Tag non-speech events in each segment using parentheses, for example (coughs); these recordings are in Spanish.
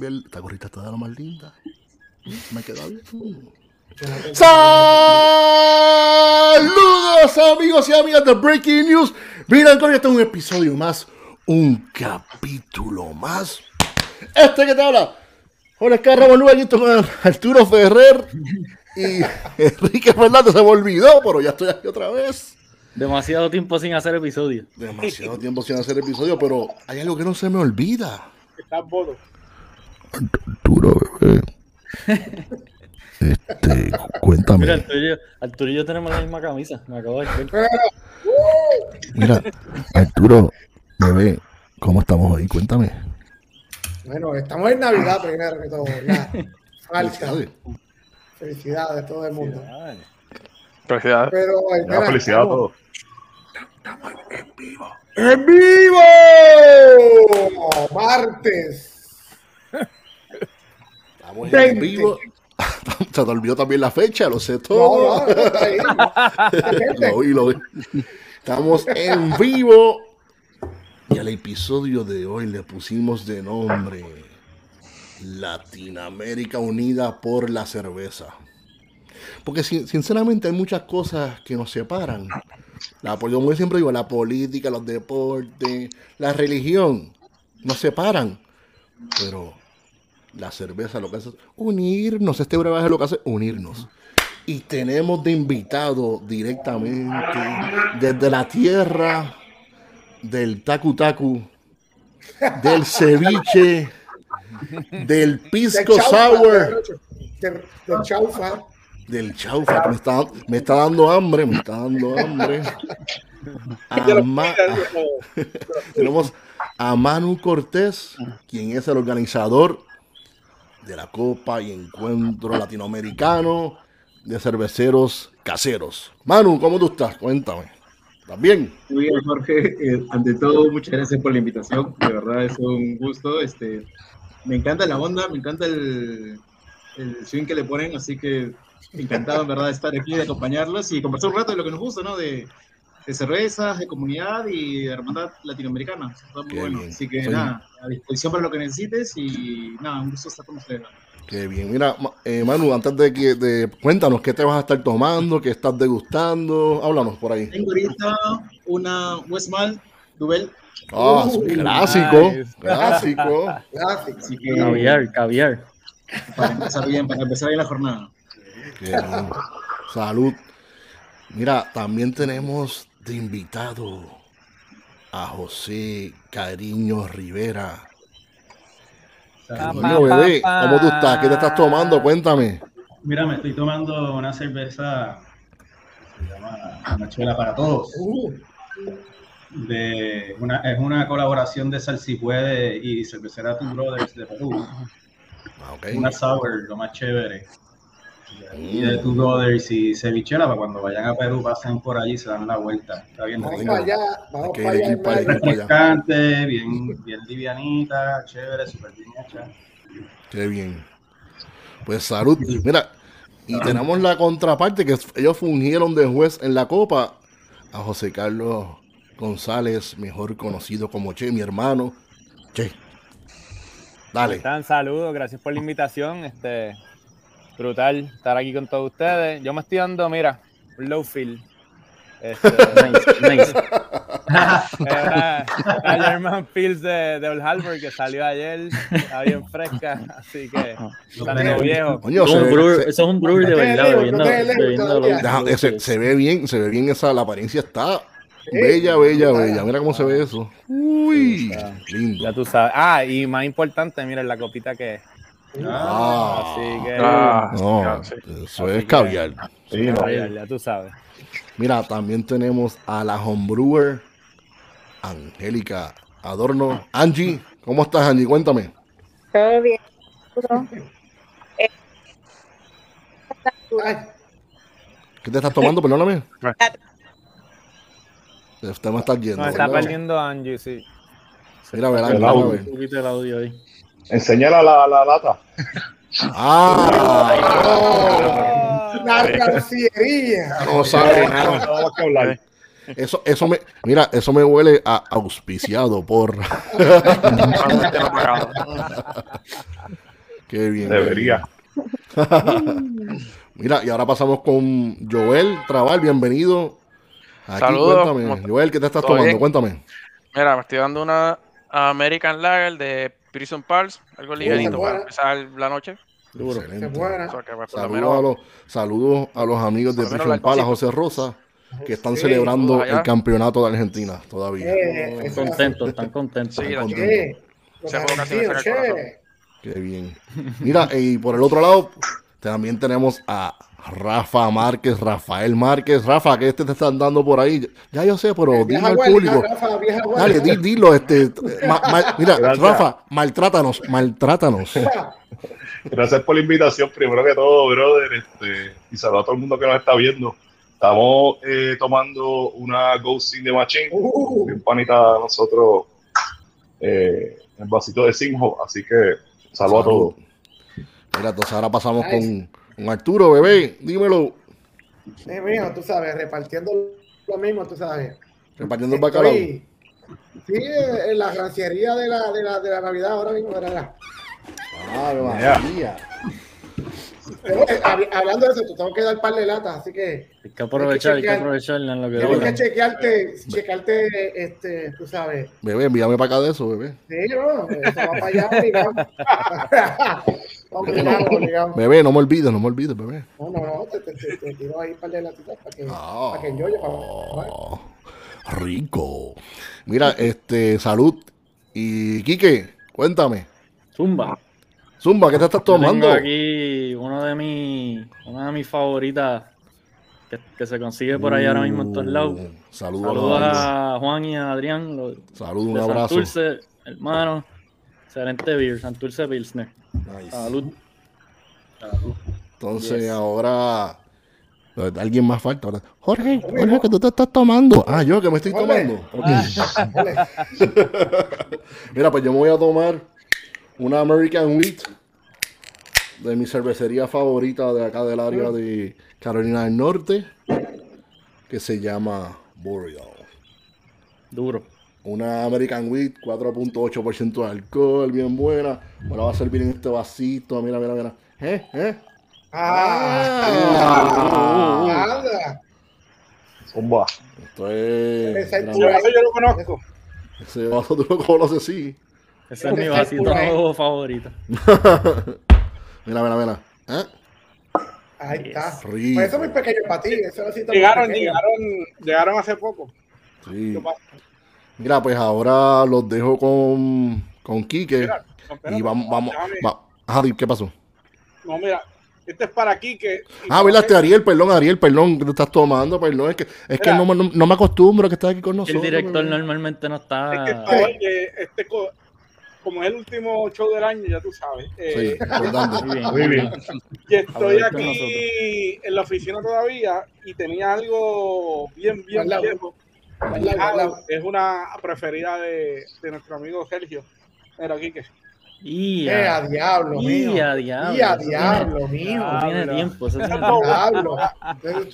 Esta gorrita bien, esta gorrita está de lo más linda. Me queda bien. Saludos amigos y amigas de Breaking News. Mira, Antonio, este es un episodio más, un capítulo más. Este que te habla, Jorge Carramos Luis, aquí estoy con Arturo Ferrer y (laughs) Enrique Fernández se me olvidó, pero ya estoy aquí otra vez. Demasiado tiempo sin hacer episodio. Demasiado tiempo sin hacer episodio, pero hay algo que no se me olvida. Estás bodo. Arturo, bebé. Este, cuéntame. Mira, Arturo y, yo, Arturo y yo tenemos la misma camisa. Me acabo de ver. Mira, Arturo, bebé, ¿cómo estamos hoy? Cuéntame. Bueno, estamos en Navidad primero que todo. (laughs) Falta. Felicidades. Felicidades a todo el mundo. Felicidades. Pero, mira, felicidades a estamos todos. ¡En vivo! Martes. (laughs) Estamos en 20. vivo. (laughs) Se te olvidó también la fecha, lo sé todo. (laughs) Lo vi, lo vi. Estamos en vivo. Y al episodio de hoy le pusimos de nombre Latinoamérica Unida por la Cerveza. Porque sin- sinceramente hay muchas cosas que nos separan. La, muy siempre digo, la política, los deportes, la religión, nos separan. Pero la cerveza lo que hace es unirnos. Este brebaje lo que hace es unirnos. Y tenemos de invitado directamente desde la tierra del tacu tacu, del ceviche, del De pisco chaufa, sour, De, de chaufa. del chaufa, me está, me está dando hambre, me está dando hambre. (laughs) (laughs) Tenemos a Manu Cortés, quien es el organizador de la Copa y Encuentro Latinoamericano de Cerveceros Caseros. Manu, ¿cómo tú estás? Cuéntame. ¿Estás bien? Muy bien, Jorge. Eh, ante todo, muchas gracias por la invitación. De verdad es un gusto. Este, me encanta la onda, me encanta el, el swing que le ponen, así que encantado en verdad de estar aquí, de acompañarlos y conversar un rato de lo que nos gusta, ¿no? De cervezas, de comunidad y de hermandad latinoamericana. Está muy Qué bueno. bien. Así que nada, a disposición para lo que necesites y nada, un gusto estar con ustedes. Qué bien. Mira, eh, Manu, antes de que de, cuéntanos qué te vas a estar tomando, qué estás degustando. Háblanos por ahí. Tengo ahorita una Westmal Duvel, Ah, Uh, clásico, nice. clásico. (laughs) Clásico. así que Caviar, caviar. para empezar bien, para empezar bien la jornada. Qué bien. Salud. Mira, también tenemos de invitado a José Cariño Rivera. Cariño, bebé, ¿cómo tú estás? ¿Qué te estás tomando? Cuéntame. Mira, me estoy tomando una cerveza que se llama Machuela para Todos. Uh, De una, es una colaboración de Salsipuede y Cervecera Two Brothers de Perú. Ah, ok. Una sour, lo más chévere. Y de Two Brothers y Cevichera, para cuando vayan a Perú, pasen por allí y se dan la vuelta. Está bien vamos rico. allá. Vamos para allá. para. Refrescante, bien, bien livianita, chévere, súper bien hecha. Qué bien. Pues salud. Mira, y tenemos la contraparte que ellos fungieron de juez en la Copa a José Carlos González, mejor conocido como Che, mi hermano. Che. Dale. Están saludos, gracias por la invitación. Este, brutal estar aquí con todos ustedes. Yo me estoy dando, mira, un low feel. Este, (laughs) Nice, nice. (laughs) era la German Pills de, de Old Harbor que salió ayer, está bien fresca, así que tanto viejo. Coño, Eso se es un brewer, se- eso es un brewer de verdad, ese- se ve bien, se ve bien esa, la apariencia está bella, bella, bella. Mira cómo se ve eso. Uy, lindo. Ya tú sabes. Ah, y más importante, miren la copita que es. Ah, Así que, Ah, no, sí. eso es caviar. Sí, no. ya, ya tú sabes. Mira, también tenemos a la homebrewer Angélica Adorno. Angie, ¿cómo estás, Angie? Cuéntame. Todo bien. Ay, ¿Qué te estás tomando? Perdóname. (laughs) Usted me está yendo. No, está perdiendo Angie, sí. Mira, verá, El mira, audio. ver. Un poquito el audio ahí. Enseñala la, la lata. Ah, la rancillería. no sabe nada. No, que hablar. Eso, eso me, mira, eso me huele a auspiciado por. (laughs) Qué bien. Debería. (laughs) Mira, y ahora pasamos con Joel Trabal, bienvenido. Aquí, Saludos. cuéntame. ¿Cómo- Joel, ¿qué te estás tomando? bien? Cuéntame. Mira, me estoy dando una American Lager de Prison Pals, algo ligerito buena. para empezar la noche. Duro. Pues, Saludos a, los, saludos a los amigos de Prison Pala, cosita. José Rosa, que están Sí, celebrando el campeonato de Argentina todavía. Eh, eso Contentos, están contentos. Sí, la Contento. Che, los Se. Qué bien. Mira, y por el otro lado, también tenemos a Rafa Márquez, Rafael Márquez. Rafa, ¿qué te, te están dando por ahí? Ya yo sé, pero Vieja al público. Rafa. Dale, di- dilo, este. ma- ma- mira, Gracias. Rafa, maltrátanos, maltrátanos. Gracias por la invitación, primero que todo, brother. Este, y saludos a todo el mundo que nos está viendo. Estamos eh, tomando una Ghost in the Machine, Uh, bien panita a nosotros, eh, el vasito de Sinjo. Así que saludos a todos. Mira, entonces ahora pasamos Nice. con Arturo, bebé. Dímelo. sí, mijo, tú sabes, repartiendo lo mismo, tú sabes. Repartiendo el bacalao. Estoy- Sí, en la granciería de la, de la, de la Navidad ahora mismo, ¿verdad? Ave Ya. María. Pero, eh, hab- hablando de eso, te tengo que dar par de latas, así que Hay que aprovechar, hay que chequear. aprovechar en lo que tienes que chequearte, checarte, este, tú sabes. Bebé, envíame para acá de eso, bebé. Sí, no, eso va para allá, (laughs) obligado. obligado. Bebé, no me olvides, no me olvides, bebé. No, no, no, te, te, te, te tiro ahí un par de latitas para que, Ah. para que yo, yo, para, Oh, rico. Mira, este, salud. Y Quique, cuéntame. Zumba. Zumba, ¿qué te estás tomando? Tengo aquí uno de mis, una de mis favoritas que, que se consigue por ahí ahora mismo en todos lados. Uh, Saludos, Saludos a los amigos. a Juan y a Adrián, los Saludos, un abrazo. Santurce, hermano. Excelente beer, Santurce Pilsner. Nice. Salud. Entonces, Yes. ahora. Alguien más falta. ahora. Jorge, Jorge, que tú te estás tomando. Ah, yo que me estoy tomando. Ole. (laughs) Mira, pues yo me voy a tomar una American Wheat de mi cervecería favorita de acá del área de Carolina del Norte, que se llama Boreal. Duro. Una American Wheat, 4.8% de alcohol, bien buena. Me la va a servir en este vasito. Mira, mira, mira. ¿Eh? ¿Eh? Ah, anda. Zumba. Esto es. Ese es puro ahí. yo lo conozco. Ese vaso tú lo conoces, sí. Ese es mi vasito nuevo favorito. (laughs) Mira, mira, mira. ¿Eh? Ahí está. Rico. Pues eso es muy pequeño para ti. Eso es Llegaron, pequeño. llegaron, llegaron hace poco. Sí. Mira, pues ahora los dejo con, con Quique. Mira, Y vamos, vamos. va- Ajá, ¿qué pasó? No, mira, este es para aquí que. Ah, ¿verdad? Este Ariel, perdón, Ariel, perdón, que te estás tomando, perdón. Es que, es que no, me- no, no me acostumbro a que estés aquí con El nosotros. director bebé. normalmente no Es está. que esto, oye, este, co- como es el último show del año, ya tú sabes. Sí, eh, importante. (laughs) Muy bien. Muy bien. Y estoy aquí en la oficina todavía y tenía algo bien, bien viejo. Al lado. Es una preferida de, de nuestro amigo Sergio. Mira, Quique. Y Eh, a a, diablo, y a diablo. Y a diablo, tiene- mío. eso tiene tiempo. Eso tiene Diablo.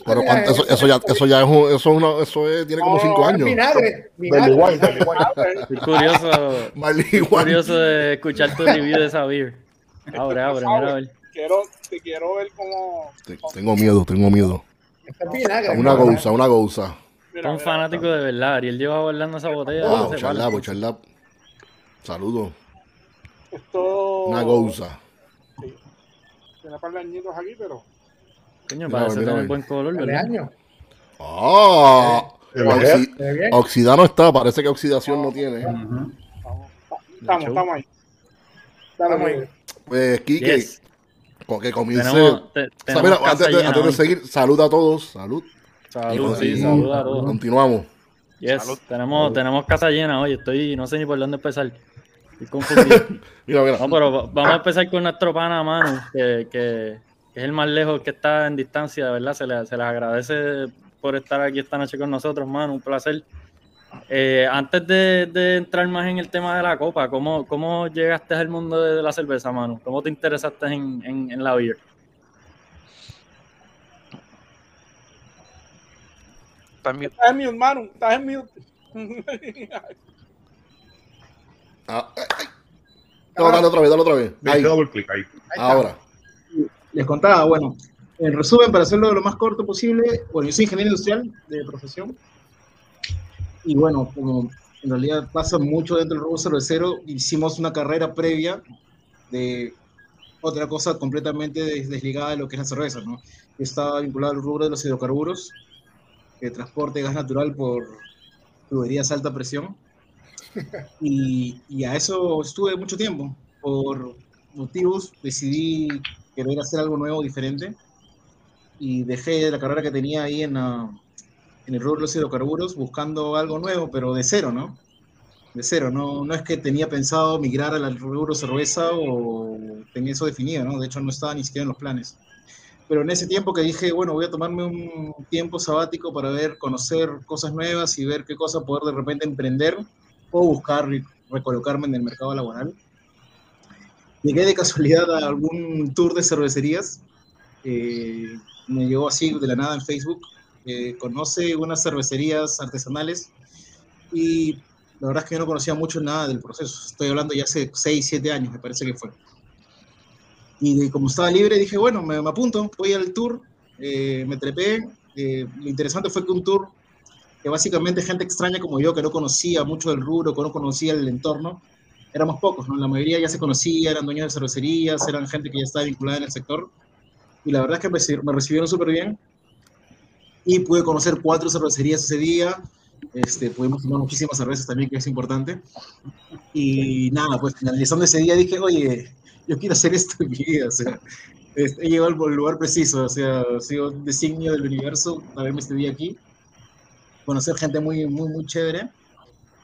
Pero cuánto- eso, eso ya, eso ya es, un- eso, es una- eso es- tiene como No, cinco es años. Vinagre. White. Estoy curioso, estoy curioso de escuchar tu review de esa beer. Abre, abre, mira a ver. Quiero, te quiero ver cómo. Te- Tengo miedo, tengo miedo. Es vinagre. Una gousa, una gousa. Mira, Un mira, fanático de verdad. Ariel lleva guardando esa botella. Wow, hace charla, pues charla. Saludos. Esto. Una gousa. Tiene un par de añitos aquí, pero. Coño, Mira, parece mira, tener mira. buen color, ¿verdad? año. Ah, oxi- oxidano está, parece que oxidación no tiene. Estamos, estamos ahí. Estamos ahí. Pues, Quique, Yes. que comience. Tenemos, te- O sea, tenemos mira, casa antes, de, antes de seguir, salud a todos. Salud. Salud, sí, salud a todos. Continuamos. Yes, Salud. tenemos, tenemos casa llena hoy. Estoy, no sé ni por dónde empezar. Estoy (laughs) confundido. Mira, mira. No, pero va- vamos a empezar con nuestro pana Manu, que, que- que es el más lejos que está en distancia, ¿verdad? Se les, se les agradece por estar aquí esta noche con nosotros, Manu, un placer. Eh, antes de, de entrar más en el tema de la copa, ¿cómo, cómo llegaste al mundo de la cerveza, Manu? ¿Cómo te interesaste en, en, en la beer? Está en mute. Estás en mute, Manu. Estás en mute. (laughs) Ah, ay, ay. No, dale otra vez, dale otra vez. Ahí, double click ahí. ahora. Les contaba, bueno, en resumen, para hacerlo lo más corto posible, bueno, yo soy ingeniero industrial de profesión. Y bueno, como en realidad pasa mucho dentro del rubro cervecero, hicimos una carrera previa de otra cosa completamente des- desligada de lo que es la cerveza, ¿no? Yo estaba vinculado al rubro de los hidrocarburos, de transporte gas natural por tuberías a alta presión. (laughs) Y, y a eso estuve mucho tiempo. Por motivos decidí querer hacer algo nuevo, diferente. Y dejé la carrera que tenía ahí en, la- en el rubro de los hidrocarburos buscando algo nuevo, pero de cero, ¿no? De cero. No, no es que tenía pensado migrar al rubro cerveza o tenía eso definido, ¿no? De hecho, no estaba ni siquiera en los planes. Pero en ese tiempo que dije, bueno, voy a tomarme un tiempo sabático para ver, conocer cosas nuevas y ver qué cosa poder de repente emprender o buscar re- recolocarme en el mercado laboral. Llegué de casualidad a algún tour de cervecerías. eh, me llegó así de la nada en Facebook. eh, conoce unas cervecerías artesanales y la verdad es que yo no conocía mucho nada del proceso. Estoy hablando ya hace 6, 7 años, me parece que fue. Y de- como estaba libre, dije, bueno, me, me apunto, voy al tour, eh, me trepé. eh, lo interesante fue que un tour que básicamente gente extraña como yo, que no conocía mucho del rubro, que no conocía el entorno, éramos pocos, ¿no? La mayoría ya se conocía, eran dueños de cervecerías, eran gente que ya estaba vinculada en el sector. Y la verdad es que me, reci- me recibieron súper bien. Y pude conocer cuatro cervecerías ese día. Este, pudimos tomar muchísimas cervezas también, que es importante. Y nada, pues finalizando ese día dije, oye, yo quiero hacer esto en mi vida. O sea, he llegado al lugar preciso, o sea, ha sido un designio del universo haberme este día aquí conocer gente muy, muy, muy chévere.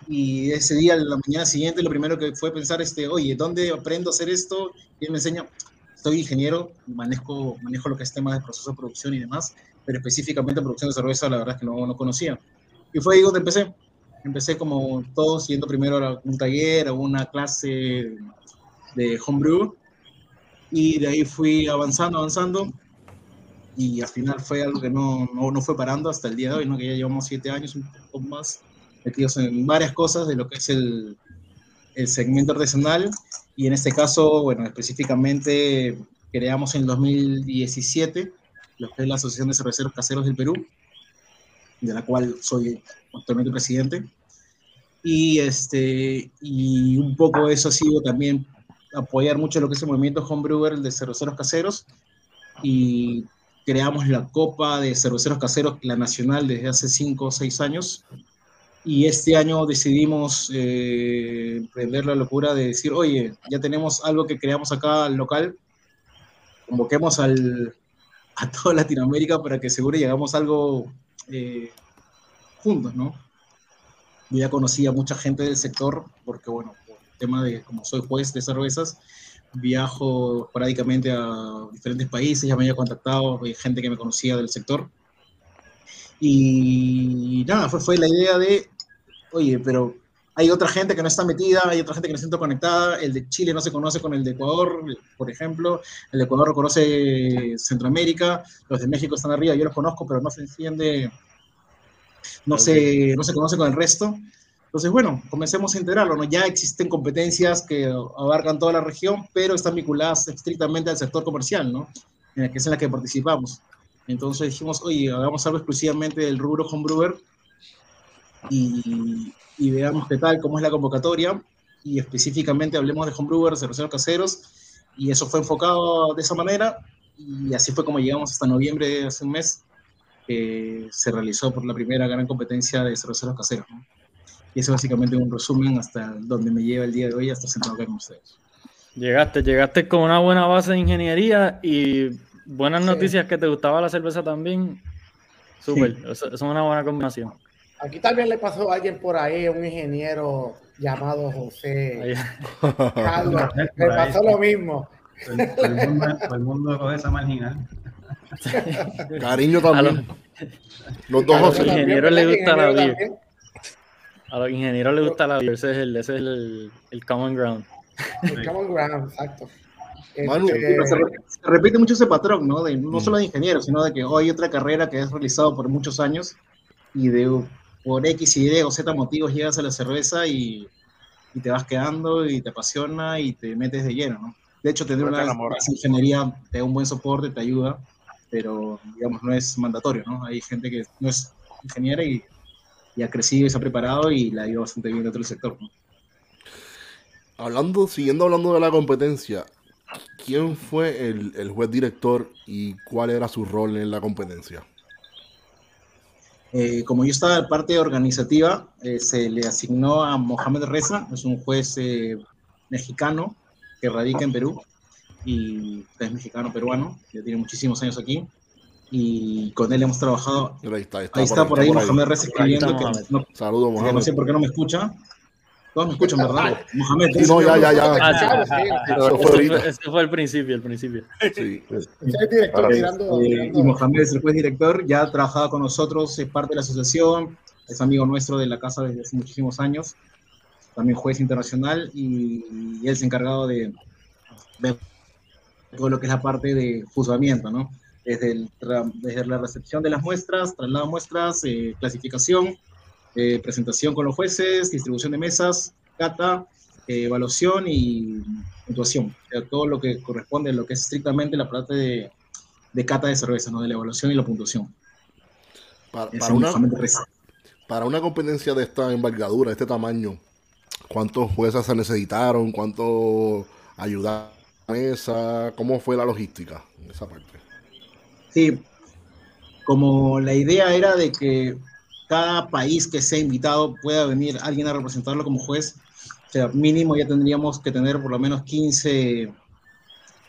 Y ese día, la mañana siguiente, lo primero que fue pensar, este, oye, ¿dónde aprendo a hacer esto? Y él me enseña, soy ingeniero, manejo, manejo lo que es tema de proceso de producción y demás, pero específicamente producción de cerveza, la verdad es que no, no conocía. Y fue ahí donde empecé. Empecé como todos, yendo primero un taller, a una clase de homebrew, y de ahí fui avanzando, avanzando, y al final fue algo que no, no, no fue parando hasta el día de hoy, ¿no? que ya llevamos siete años, un poco más, metidos en varias cosas de lo que es el, el segmento artesanal, y en este caso, bueno, específicamente creamos en 2017 lo que es la Asociación de Cerveceros Caseros del Perú, de la cual soy actualmente presidente, y, este, y un poco eso ha sido también apoyar mucho lo que es el movimiento homebrewer de cerveceros caseros, y creamos la Copa de Cerveceros Caseros, la nacional, desde hace 5 o 6 años. Y este año decidimos eh, emprender la locura de decir, oye, ya tenemos algo que creamos acá local, convoquemos al, a toda Latinoamérica para que seguro llegamos a algo eh, juntos, ¿no? Yo ya conocía a mucha gente del sector, porque bueno, tema de, como soy juez de cervezas, viajo esporádicamente a diferentes países, ya me había contactado eh, gente que me conocía del sector. Y nada, fue, fue la idea de, oye, pero hay otra gente que no está metida, hay otra gente que no está conectada, el de Chile no se conoce con el de Ecuador, por ejemplo, el de Ecuador conoce Centroamérica, los de México están arriba, yo los conozco, pero no se entiende, no, se, no se conoce con el resto. Entonces, bueno, comencemos a integrarlo, ¿no? Ya existen competencias que abarcan toda la región, pero están vinculadas estrictamente al sector comercial, ¿no? En la que es en la que participamos. Entonces dijimos, oye, hagamos algo exclusivamente del rubro homebrewer y, y veamos qué tal, cómo es la convocatoria y específicamente hablemos de homebrewers, cerveceros caseros y eso fue enfocado de esa manera y así fue como llegamos hasta noviembre de hace un mes que se realizó por la primera gran competencia de cerveceros caseros. ¿no? Y eso básicamente un resumen hasta donde me lleva el día de hoy, hasta sentado acá con ustedes. Llegaste, llegaste con una buena base de ingeniería y buenas noticias que te gustaba la cerveza también. Súper, sí. eso, eso, es una buena combinación. Aquí también le pasó a alguien por ahí, un ingeniero llamado José Carlos. (laughs) Le pasó lo mismo. Todo el, todo el mundo, todo el mundo coge esa marginal. Cariño también. Los dos José. Los ingenieros les gusta la vida. A los ingenieros les gusta la vida. Ese es el, ese es el, el common ground. El common ground, exacto. Manu, este... se, se, repite mucho ese patrón, ¿no? De, no solo de ingenieros, sino de que hoy hay otra carrera que es realizado por muchos años y de por X, Y o Z motivos llegas a la cerveza y, y te vas quedando y te apasiona y te metes de lleno, ¿no? De hecho, tener una ingeniería te da un buen soporte, te ayuda, pero digamos, no es mandatorio, ¿no? Hay gente que no es ingeniera y, y ha crecido y se ha preparado y la ha ido bastante bien dentro del sector, ¿no? Hablando, siguiendo hablando de la competencia, ¿quién fue el, el juez director y cuál era su rol en la competencia? Eh, como yo estaba en parte organizativa, eh, se le asignó a Mohamed Reza, es un juez eh, mexicano que radica en Perú y es mexicano peruano, ya tiene muchísimos años aquí y con él hemos trabajado. Ahí está, ahí está, por, ahí, Mohamed Reza escribiendo. Que no, Saludos, Mohamed. No sé por qué no me escucha. Todos me escuchan, ¿verdad? Mohamed. Sí, no, ya, ya, ya. Ah, Eso fue, eso fue el principio, el principio. Sí. director, Eh, y Mohamed es el juez director, ya ha trabajado con nosotros, es parte de la asociación, es amigo nuestro de la casa desde hace muchísimos años, también juez internacional y, y él es encargado de ver todo lo que es la parte de juzgamiento, ¿no? Desde, el desde la recepción de las muestras, traslado de muestras, eh, clasificación, eh, presentación con los jueces, distribución de mesas, cata, eh, evaluación y puntuación. O sea, todo lo que corresponde a lo que es estrictamente la parte de, de cata de cerveza, ¿no? de la evaluación y la puntuación. Para, para una, para una competencia de esta envergadura, de este tamaño, ¿cuántos jueces se necesitaron? ¿Cuánto ayudaron a la mesa? ¿Cómo fue la logística en esa parte? Sí, como la idea era de que cada país que sea invitado pueda venir alguien a representarlo como juez, o sea, mínimo ya tendríamos que tener por lo menos 15,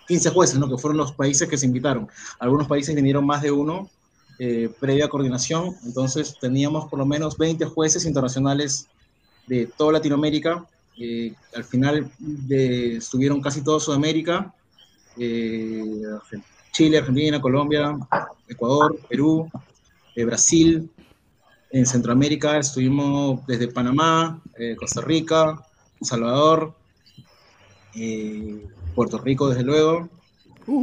15 jueces, ¿no? Que fueron los países que se invitaron. Algunos países vinieron más de uno, eh, previa coordinación, entonces teníamos por lo menos 20 jueces internacionales de toda Latinoamérica. eh, al final de, estuvieron casi toda Sudamérica, eh, Chile, Argentina, Colombia, Ecuador, Perú, eh, Brasil. En Centroamérica estuvimos desde Panamá, eh, Costa Rica, Salvador, eh, Puerto Rico, desde luego,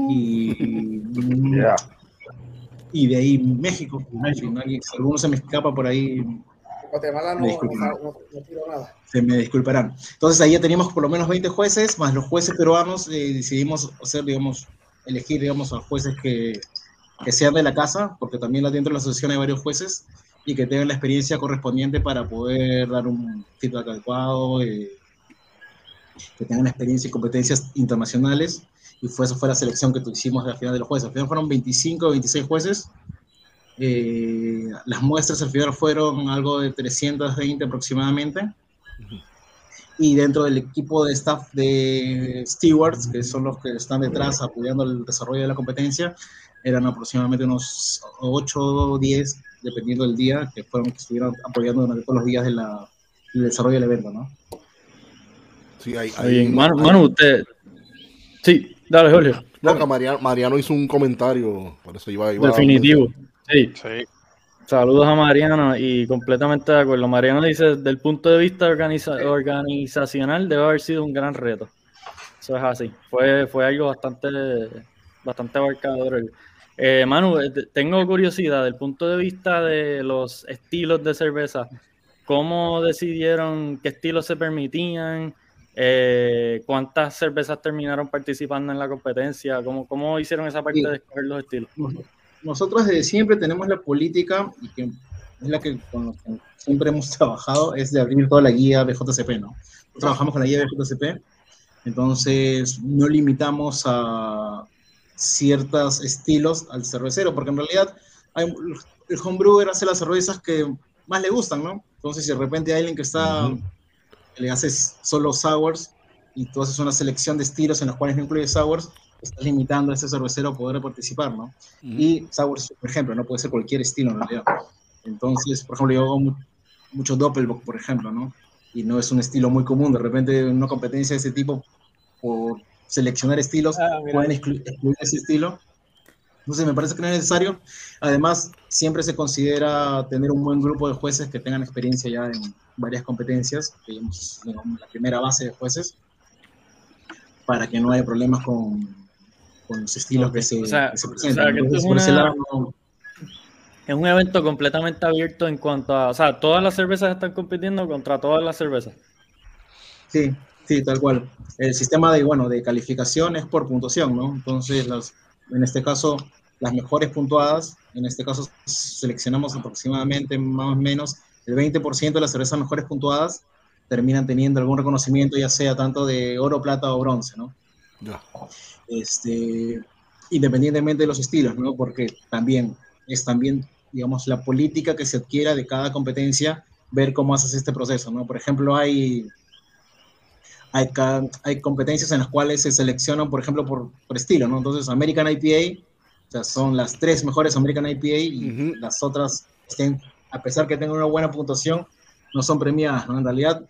y, Yeah. y de ahí México. Si, no- si alguno se me escapa por ahí, Guatemala no, Me no, no, no tiró nada. se me disculparán. Entonces ahí ya teníamos por lo menos 20 jueces, más los jueces peruanos, eh, decidimos hacer, digamos, elegir, digamos, a jueces que, que sean de la casa, porque también dentro de la asociación hay varios jueces, y que tengan la experiencia correspondiente para poder dar un feedback adecuado, eh, que tengan experiencia y competencias internacionales, y fue, esa fue la selección que hicimos al final de los jueces. Al final fueron 25 o 26 jueces, eh, las muestras al final fueron algo de 320 aproximadamente. Y dentro del equipo de staff de stewards, que son los que están detrás apoyando el desarrollo de la competencia, eran aproximadamente unos 8 o 10, dependiendo del día, que fueron que estuvieron apoyando durante todos los días de la, del desarrollo del evento, ¿no? Sí, hay, bien. Manu, Manu, usted. Sí, dale, Jorge. No, que Mariano, Mariano hizo un comentario, por eso iba, iba Definitivo. Sí. Sí. Saludos a Mariano y completamente de acuerdo. Mariano dice, desde el punto de vista organiza- organizacional debe haber sido un gran reto. Eso es así. Fue, fue algo bastante, bastante abarcador. Eh, Manu, eh, te- tengo curiosidad, del punto de vista de los estilos de cerveza, ¿cómo decidieron qué estilos se permitían? Eh, ¿Cuántas cervezas terminaron participando en la competencia? ¿Cómo, cómo hicieron esa parte Sí. de escoger los estilos? Nosotros desde siempre tenemos la política, y que es la que con lo que siempre hemos (laughs) trabajado, es de abrir toda la guía BJCP, ¿no? Trabajamos con la guía BJCP, entonces no limitamos a ciertos estilos al cervecero, porque en realidad hay, el homebrewer hace las cervezas que más le gustan, ¿no? Entonces, si de repente hay alguien que está, que le hace solo sours, y tú haces una selección de estilos en los cuales no incluye sours, estás limitando a ese cervecero a poder participar, ¿no? Y sours, por ejemplo, no puede ser cualquier estilo en realidad. Entonces, por ejemplo, yo hago mu- mucho Doppelbock, por ejemplo, ¿no? Y no es un estilo muy común. De repente, en una competencia de ese tipo, por seleccionar estilos, pueden exclu- excluir ese estilo. Entonces, me parece que no es necesario. Además, siempre se considera tener un buen grupo de jueces que tengan experiencia ya en varias competencias, digamos, digamos, la primera base de jueces, para que no haya problemas con, con los estilos que se, O sea, que se o presentan. sea, que Entonces, una- es un evento completamente abierto en cuanto a, o sea, todas las cervezas están compitiendo contra todas las cervezas. Sí, sí, tal cual. El sistema de, bueno, de calificación es por puntuación, ¿no? Entonces, las, en este caso, las mejores puntuadas, en este caso seleccionamos aproximadamente más o menos el 20% de las cervezas mejores puntuadas terminan teniendo algún reconocimiento, ya sea tanto de oro, plata o bronce, ¿no? Este, independientemente de los estilos, ¿no? Porque también es también, digamos, la política que se adquiera de cada competencia, ver cómo haces este proceso, ¿no? Por ejemplo, hay, hay, hay competencias en las cuales se seleccionan, por ejemplo, por, por estilo, ¿no? Entonces, American IPA, o sea, son las tres mejores American IPA y las otras, estén, a pesar que tengan una buena puntuación, no son premiadas, ¿no? En realidad,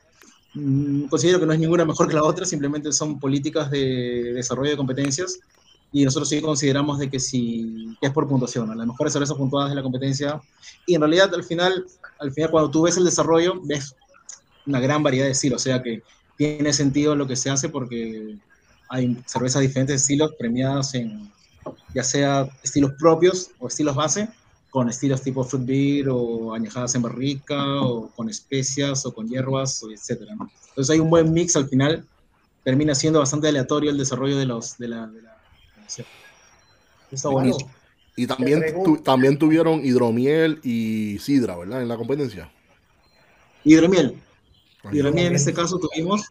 considero que no es ninguna mejor que la otra, simplemente son políticas de desarrollo de competencias y nosotros sí consideramos de que si es por puntuación, ¿no? las mejores cervezas puntuadas de la competencia y en realidad al final, al final cuando tú ves el desarrollo ves una gran variedad de estilos, o sea que tiene sentido lo que se hace porque hay cervezas de diferentes estilos premiadas en ya sea estilos propios o estilos base, con estilos tipo fruit beer o añejadas en barrica o con especias o con hierbas, etc. Entonces hay un buen mix al final, termina siendo bastante aleatorio el desarrollo de, los, de la, de la Está buenísimo. Y también, tu, también tuvieron hidromiel y sidra, ¿verdad? En la competencia. Hidromiel. Hidromiel en este caso tuvimos,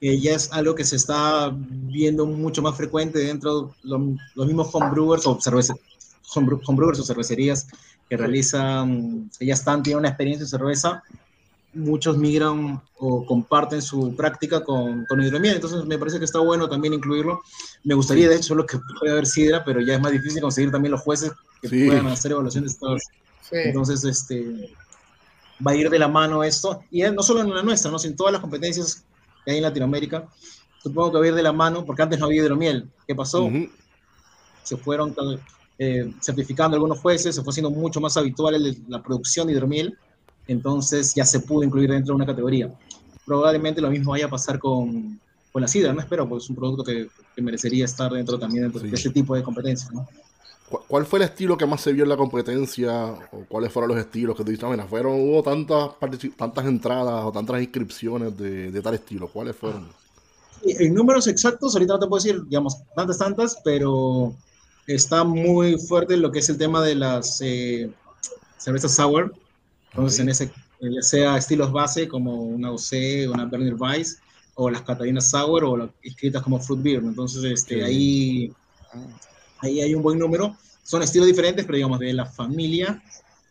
que ya es algo que se está viendo mucho más frecuente dentro de los, mismos homebrewers o cerveza, homebrewers o cervecerías que realizan, que ya están, tienen una experiencia en cerveza, muchos migran o comparten su práctica con, con hidromiel, entonces me parece que está bueno también incluirlo. Me gustaría, de hecho, solo que pueda haber sidra, pero ya es más difícil conseguir también los jueces que puedan hacer evaluaciones de Sí. Entonces, este, va a ir de la mano esto, y no solo en la nuestra, ¿no? sino en todas las competencias que hay en Latinoamérica, supongo que va a ir de la mano, porque antes no había hidromiel. ¿Qué pasó? Se fueron eh, certificando algunos jueces, se fue haciendo mucho más habitual la producción de hidromiel, entonces ya se pudo incluir dentro de una categoría. Probablemente lo mismo vaya a pasar con, con la sidra, no espero, porque es un producto que, que merecería estar dentro también de este tipo de competencias. ¿no? ¿Cuál fue el estilo que más se vio en la competencia? ¿O cuáles fueron los estilos que tú dices? Bueno, fueron, hubo tantas, tantas entradas o tantas inscripciones de, de tal estilo. ¿Cuáles fueron? En números exactos, ahorita no te puedo decir, digamos, tantas, tantas, pero está muy fuerte lo que es el tema de las eh, cervezas sour. Entonces, en ese, ya sea estilos base como una OC, una Berliner Weiss, o las Catalinas Sour, o las escritas como Fruit Beer. Entonces, este, ahí, ahí hay un buen número. Son estilos diferentes, pero digamos, de la familia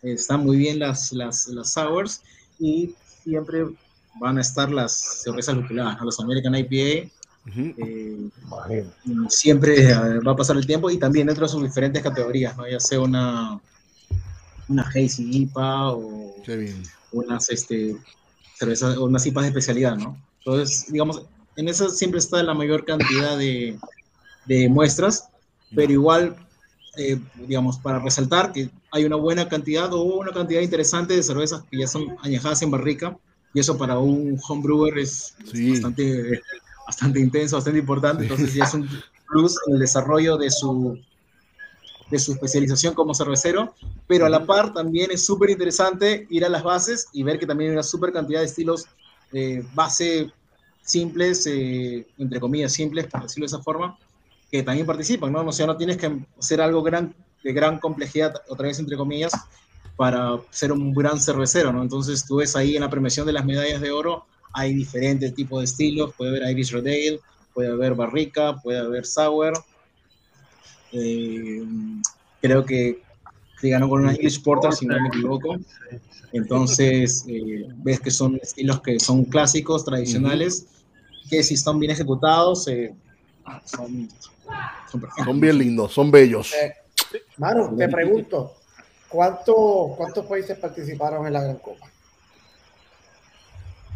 están muy bien las, las, las Sours y siempre van a estar las cervezas lupuladas, los American IPA. Eh, siempre eh, va a pasar el tiempo y también dentro de sus diferentes categorías, ¿no? ya sea una, una Hazy IPA o unas este, cervezas o unas IPAs de especialidad, ¿no? Entonces, digamos, en eso siempre está la mayor cantidad de, de muestras, pero igual, eh, digamos, para resaltar que hay una buena cantidad o una cantidad interesante de cervezas que ya son añejadas en barrica, y eso para un homebrewer es bastante, bastante intenso, bastante importante, entonces ya es un plus en el desarrollo de su, de su especialización como cervecero, pero a la par también es súper interesante ir a las bases y ver que también hay una súper cantidad de estilos eh, base simples, eh, entre comillas simples, por decirlo de esa forma, que también participan, ¿no? O sea, no tienes que hacer algo gran, de gran complejidad, otra vez entre comillas, para ser un gran cervecero, ¿no? Entonces tú ves ahí en la premiación de las medallas de oro, hay diferentes tipos de estilos, puede haber Irish Red Ale, puede haber Barrica, puede haber Sour, eh, creo que, ganó con una English Porter, si no me equivoco. Entonces, eh, ves que son estilos que son clásicos, tradicionales, que si están bien ejecutados, eh, son, son, bien lindos, son bellos. Manu, te pregunto, ¿cuánto, ¿cuántos países participaron en la Gran Copa?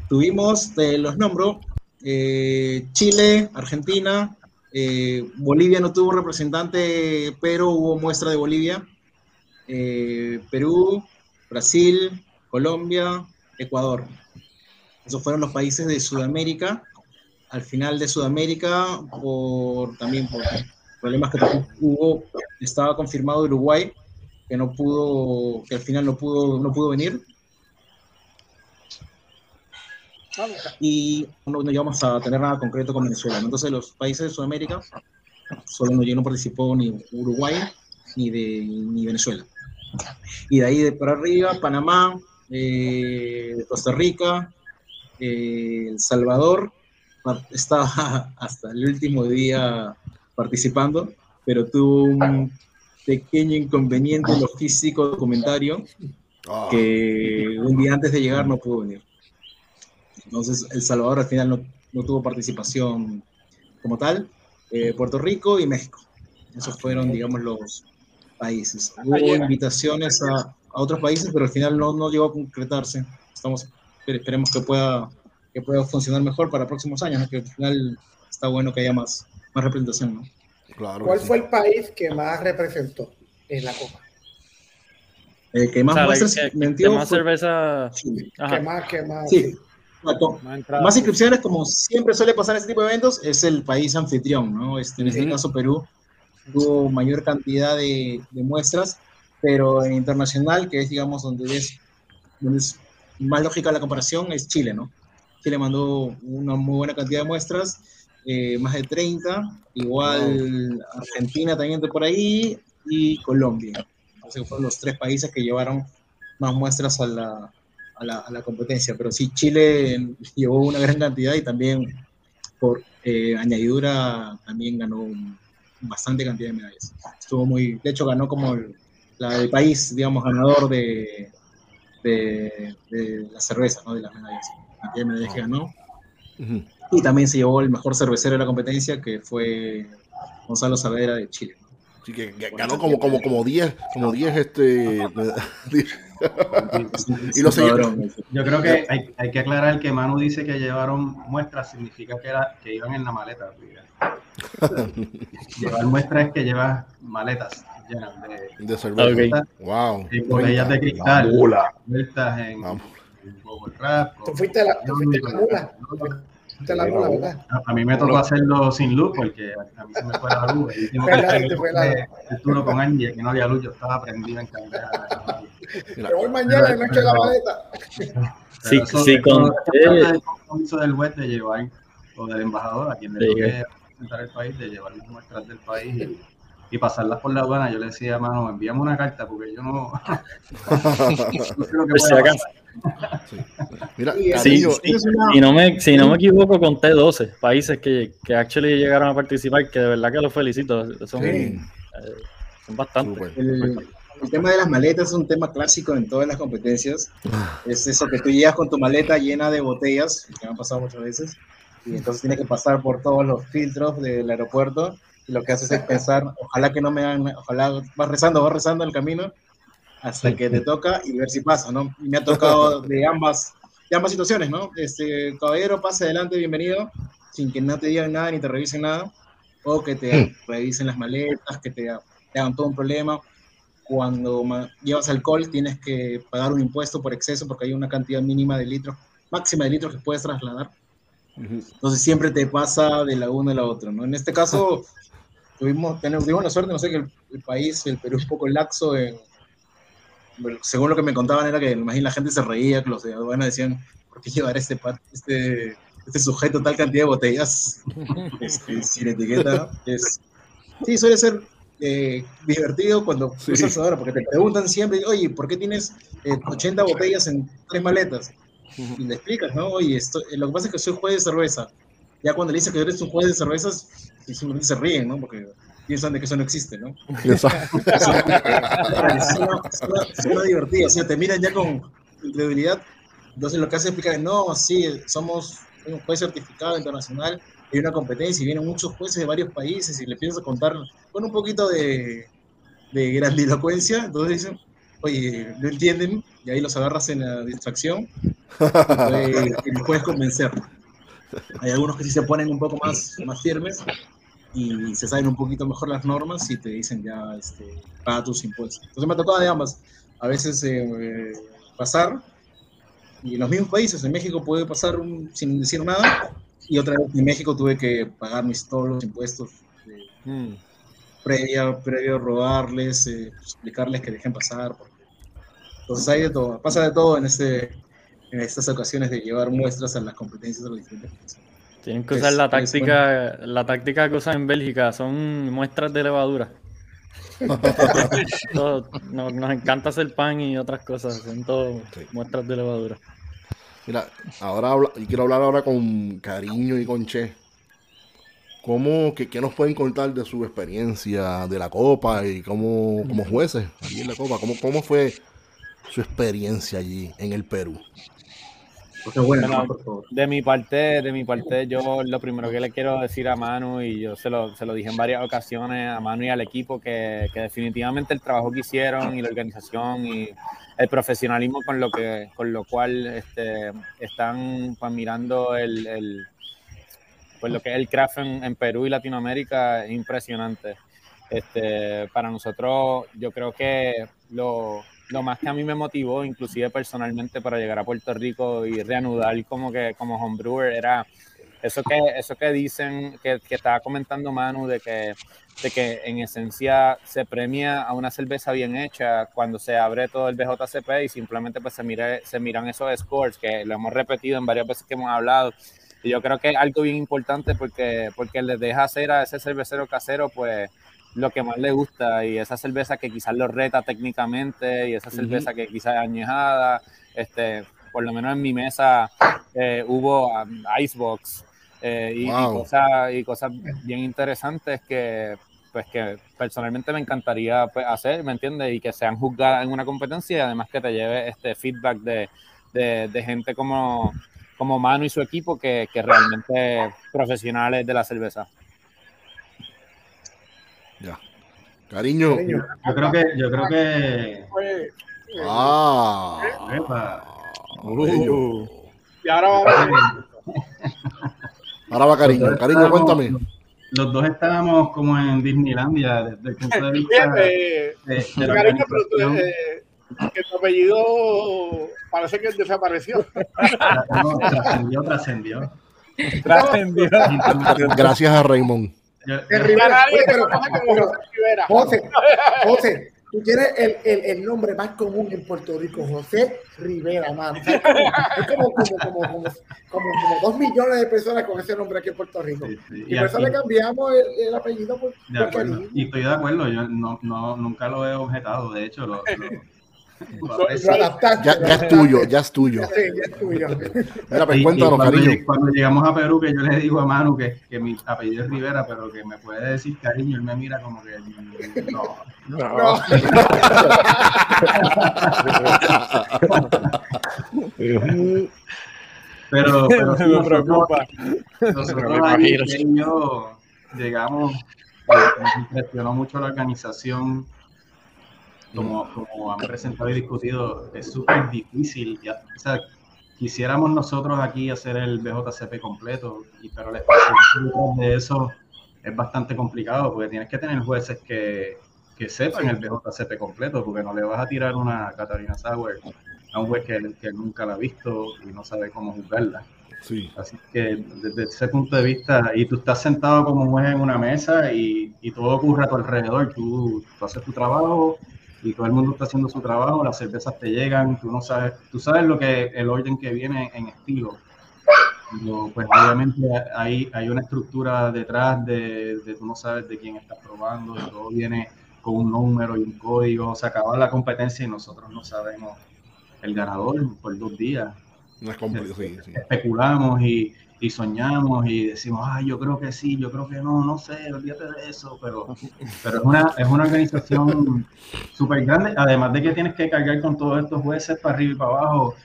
Tuvimos, los nombro, Chile, Argentina, eh, Bolivia no tuvo representante, pero hubo muestra de Bolivia. Eh, Perú, Brasil, Colombia, Ecuador. Esos fueron los países de Sudamérica. Al final de Sudamérica, por, también por problemas que hubo, estaba confirmado Uruguay, que no pudo, que al final no pudo, no pudo venir. Y no, no llegamos a tener nada concreto con Venezuela. Entonces los países de Sudamérica, solo no, no participó ni Uruguay ni, de, ni Venezuela. Y de ahí de para arriba, Panamá, eh, Costa Rica, eh, El Salvador, estaba (laughs) hasta el último día participando, pero tuvo un pequeño inconveniente logístico documentario Ah, que un día antes de llegar no pudo venir. Entonces, El Salvador al final no, no tuvo participación como tal. Eh, Puerto Rico y México. Esos fueron, digamos, los países. Hubo invitaciones a, a otros países, pero al final no, no llegó a concretarse. Estamos, esperemos que pueda, que pueda funcionar mejor para próximos años, ¿no? que al final está bueno que haya más, más representación. ¿no? claro. ¿Cuál que sí. fue el país que más representó en la Copa? El que más O sea, muestras que- que más fue cerveza. Chile. Ajá. ¿Qué más? ¿Qué más? Sí. Más entradas. Más inscripciones, como siempre suele pasar en este tipo de eventos, es el país anfitrión, ¿no? Este, en este caso, Perú tuvo mayor cantidad de, de muestras, pero en internacional, que es, digamos, donde es, donde es más lógica la comparación, es Chile, ¿no? Chile mandó una muy buena cantidad de muestras, eh, más de 30, igual Argentina también de por ahí, y Colombia. Entonces fueron los tres países que llevaron más muestras a la, a la, a la competencia. Pero sí, Chile llevó una gran cantidad y también por eh, añadidura también ganó bastante cantidad de medallas. Estuvo muy, de hecho ganó como el, la- el país, digamos, ganador de, de, de la cerveza, ¿no? De las medallas. La cantidad de medallas que ganó. Y también se llevó el mejor cervecero de la competencia, que fue Gonzalo Saavedra de Chile. Sí, que, que ganó como, como, como 10, como 10, este. (laughs) y lo Cabrón, Yo creo que hay, hay que aclarar que Manu dice que llevaron muestras, significa que, era, que iban en la maleta. (laughs) Llevar muestras es que llevas maletas llenas de, de cerveza. Ok. Wow. de botellas de cristal, Mula. en, Vamos. en bubble wrap. Tú fuiste la, tú fuiste la mula. Fuiste la mula, ¿verdad? A, a mí me tocó hacerlo sin luz porque a, a mí se me fue la luz. El último Verdad, que te fue la- fue el turno con Angie, que no había luz, yo estaba prendido en candela. (laughs) Mira, Me voy mañana en noche de la maleta. (laughs) Sí, eso- sí, con- del compromiso del web de llevar, o del embajador, a quien le Sí. toque representar el país, de llevar las muestras del país y, y pasarlas por la aduana. Yo le decía, mano, envíame una carta porque yo no, (laughs) no sé lo que Mira, Sí, Si no me, si no me equivoco, conté 12 países que, que actually llegaron a participar, que de verdad que los felicito. Son, Sí. eh, son bastantes. El, el tema de las maletas es un tema clásico en todas las competencias. Es eso que tú llegas con tu maleta llena de botellas, que me han pasado muchas veces, y entonces tienes que pasar por todos los filtros del aeropuerto. Y lo que haces es (laughs) pensar, ojalá que no me hagan, ojalá vas rezando, vas rezando en el camino hasta que te toca y ver si pasa, ¿no? Y me ha tocado de ambas, de ambas situaciones, ¿no? Este, caballero, pase adelante, bienvenido, sin que no te digan nada ni te revisen nada, o que te revisen las maletas, que te, te hagan todo un problema. Cuando llevas alcohol tienes que pagar un impuesto por exceso porque hay una cantidad mínima de litros, máxima de litros que puedes trasladar. Entonces siempre te pasa de la una a la otra, ¿no? En este caso tuvimos, tenemos, tuvimos la suerte, no sé, que el, el país, el Perú, es un poco laxo en... según lo que me contaban era que, imagínate, la gente se reía, que los de aduana decían, ¿por qué llevar este, este, este sujeto tal cantidad de botellas (laughs) este, sin etiqueta? Es, sí, suele ser eh, divertido cuando Sí. usas ahora, porque te preguntan siempre, oye, ¿por qué tienes eh, 80 botellas en tres maletas? Y le explicas, ¿no? Oye, esto, eh, lo que pasa es que soy juez de cerveza. Ya cuando le dices que eres un juez de cervezas, simplemente se ríen, ¿no? Porque piensan de que eso no existe, ¿no? (laughs) Exacto. Suena, divertido, o sea, te miran ya con incredulidad. Entonces lo que hace es explicar, no, sí, somos un juez certificado internacional, hay una competencia y vienen muchos jueces de varios países y le empiezas a contar con un poquito de, de grandilocuencia, entonces dicen, oye, no entienden, y ahí los agarras en la distracción y los puedes convencer. Hay algunos que sí se ponen un poco más, más firmes y se saben un poquito mejor las normas y te dicen ya, este, paga tus impuestos. Entonces me ha tocado de ambas. A veces eh, pasar, y en los mismos países, en México puede pasar un- sin decir nada, y otra vez en México tuve que pagar mis, todos los impuestos. eh, Mm. previa, previo robarles, eh, explicarles que dejen pasar. porque- Entonces hay de todo, pasa de todo en, este, en estas ocasiones de llevar muestras a las competencias de los diferentes países. Tienen que Es- usar la táctica, la táctica que usan en Bélgica, son muestras de levadura. (laughs) Todo- nos, nos encanta hacer pan y otras cosas, son todo Sí. muestras de levadura. Mira, ahora habla- y quiero hablar ahora con Cariño y con Che. ¿Cómo, qué, qué nos pueden contar de su experiencia de la Copa y cómo, como jueces allí en la Copa? ¿Cómo, ¿Cómo fue su experiencia allí en el Perú? Porque bueno, Bueno, por favor. De mi parte, de mi parte, yo lo primero que le quiero decir a Manu, y yo se lo, se lo dije en varias ocasiones a Manu y al equipo, que, que definitivamente el trabajo que hicieron y la organización y el profesionalismo con lo que con lo cual este, están pues, mirando el, el- pues, lo que es el craft en, en Perú y Latinoamérica es impresionante. Este, para nosotros, yo creo que lo, lo más que a mí me motivó, inclusive personalmente, para llegar a Puerto Rico y reanudar como que como homebrewer, era eso que, eso que dicen, que, que estaba comentando Manu, de que, de que en esencia se premia a una cerveza bien hecha cuando se abre todo el BJCP y simplemente pues se, mire, se miran esos scores, que lo hemos repetido en varias veces que hemos hablado. Y yo creo que es algo bien importante porque, porque les deja hacer a ese cervecero casero, pues, lo que más le gusta y esa cerveza que quizás lo reta técnicamente y esa cerveza que quizás es añejada, este, por lo menos en mi mesa eh, hubo um, Icebox eh, y, y Wow. cosas, y cosas bien interesantes que pues que personalmente me encantaría pues, hacer, ¿me entiendes? Y que sean juzgadas en una competencia y además que te lleve este feedback de, de, de gente como, como Manu y su equipo que, que realmente profesionales de la cerveza. Ya. Cariño. Cariño. Yo creo que, yo creo que. Ah. Bello. y ahora vamos. (laughs) Ahora va Cariño. Cariño, cuéntame. Los dos estábamos como en Disneylandia desde el (laughs) punto de vista Fíjate, de, de la cariño, pero tú, eh, que tu apellido parece que desapareció. (laughs) No, trascendió, trascendió. Trascendió. Gracias a Raymond. José Rivera. José, (laughs) José, tú tienes el, el, el nombre más común en Puerto Rico, José Rivera, mano. O sea, como- es como, como, como, como, como, como dos millones de personas con ese nombre aquí en Puerto Rico. sí, sí. Y Y por eso le cambiamos el, el apellido por, De por. Y estoy de acuerdo, yo no, no, nunca lo he objetado, de hecho, lo, lo- lo Lo aprecio. adaptaste. Ya, ya es tuyo, ya es tuyo. Sí, ya es tuyo. Mira, pues Y- y cuando, cariño. cuando llegamos a Perú, que yo le digo a Manu que, que mi apellido es Rivera, pero que me puede decir cariño, él me mira como que mm, no. No, (laughs) Pero, (laughs) pero sí, Me nosotros, preocupa. nosotros Me él y yo llegamos, eh, nos impresionó mucho la organización, como, como han presentado y discutido, es súper difícil. ya, o sea, quisiéramos nosotros aquí hacer el BJCP completo, y, pero la experiencia de eso es bastante complicado, porque tienes que tener jueces que, que sepan el BJCP completo, porque no le vas a tirar una Catarina Sauer a un juez que, que nunca la ha visto y no sabe cómo juzgarla. Sí. Así que desde ese punto de vista, y tú estás sentado como juez en una mesa y, y todo ocurre a tu alrededor, tú, tú haces tu trabajo y todo el mundo está haciendo su trabajo, las cervezas te llegan, tú no sabes, tú sabes lo que el orden que viene en estilo. Pero, pues obviamente hay, hay una estructura detrás de, de tú no sabes de quién estás probando, y todo viene con un número y un código, se acaba la competencia y nosotros no sabemos el ganador por dos días No es complicado, sí, sí. especulamos y, y soñamos y decimos, ah, yo creo que sí, yo creo que no, no sé, olvídate de eso, pero, (laughs) pero es, una, es una organización súper grande, además de que tienes que cargar con todos estos jueces para arriba y para abajo,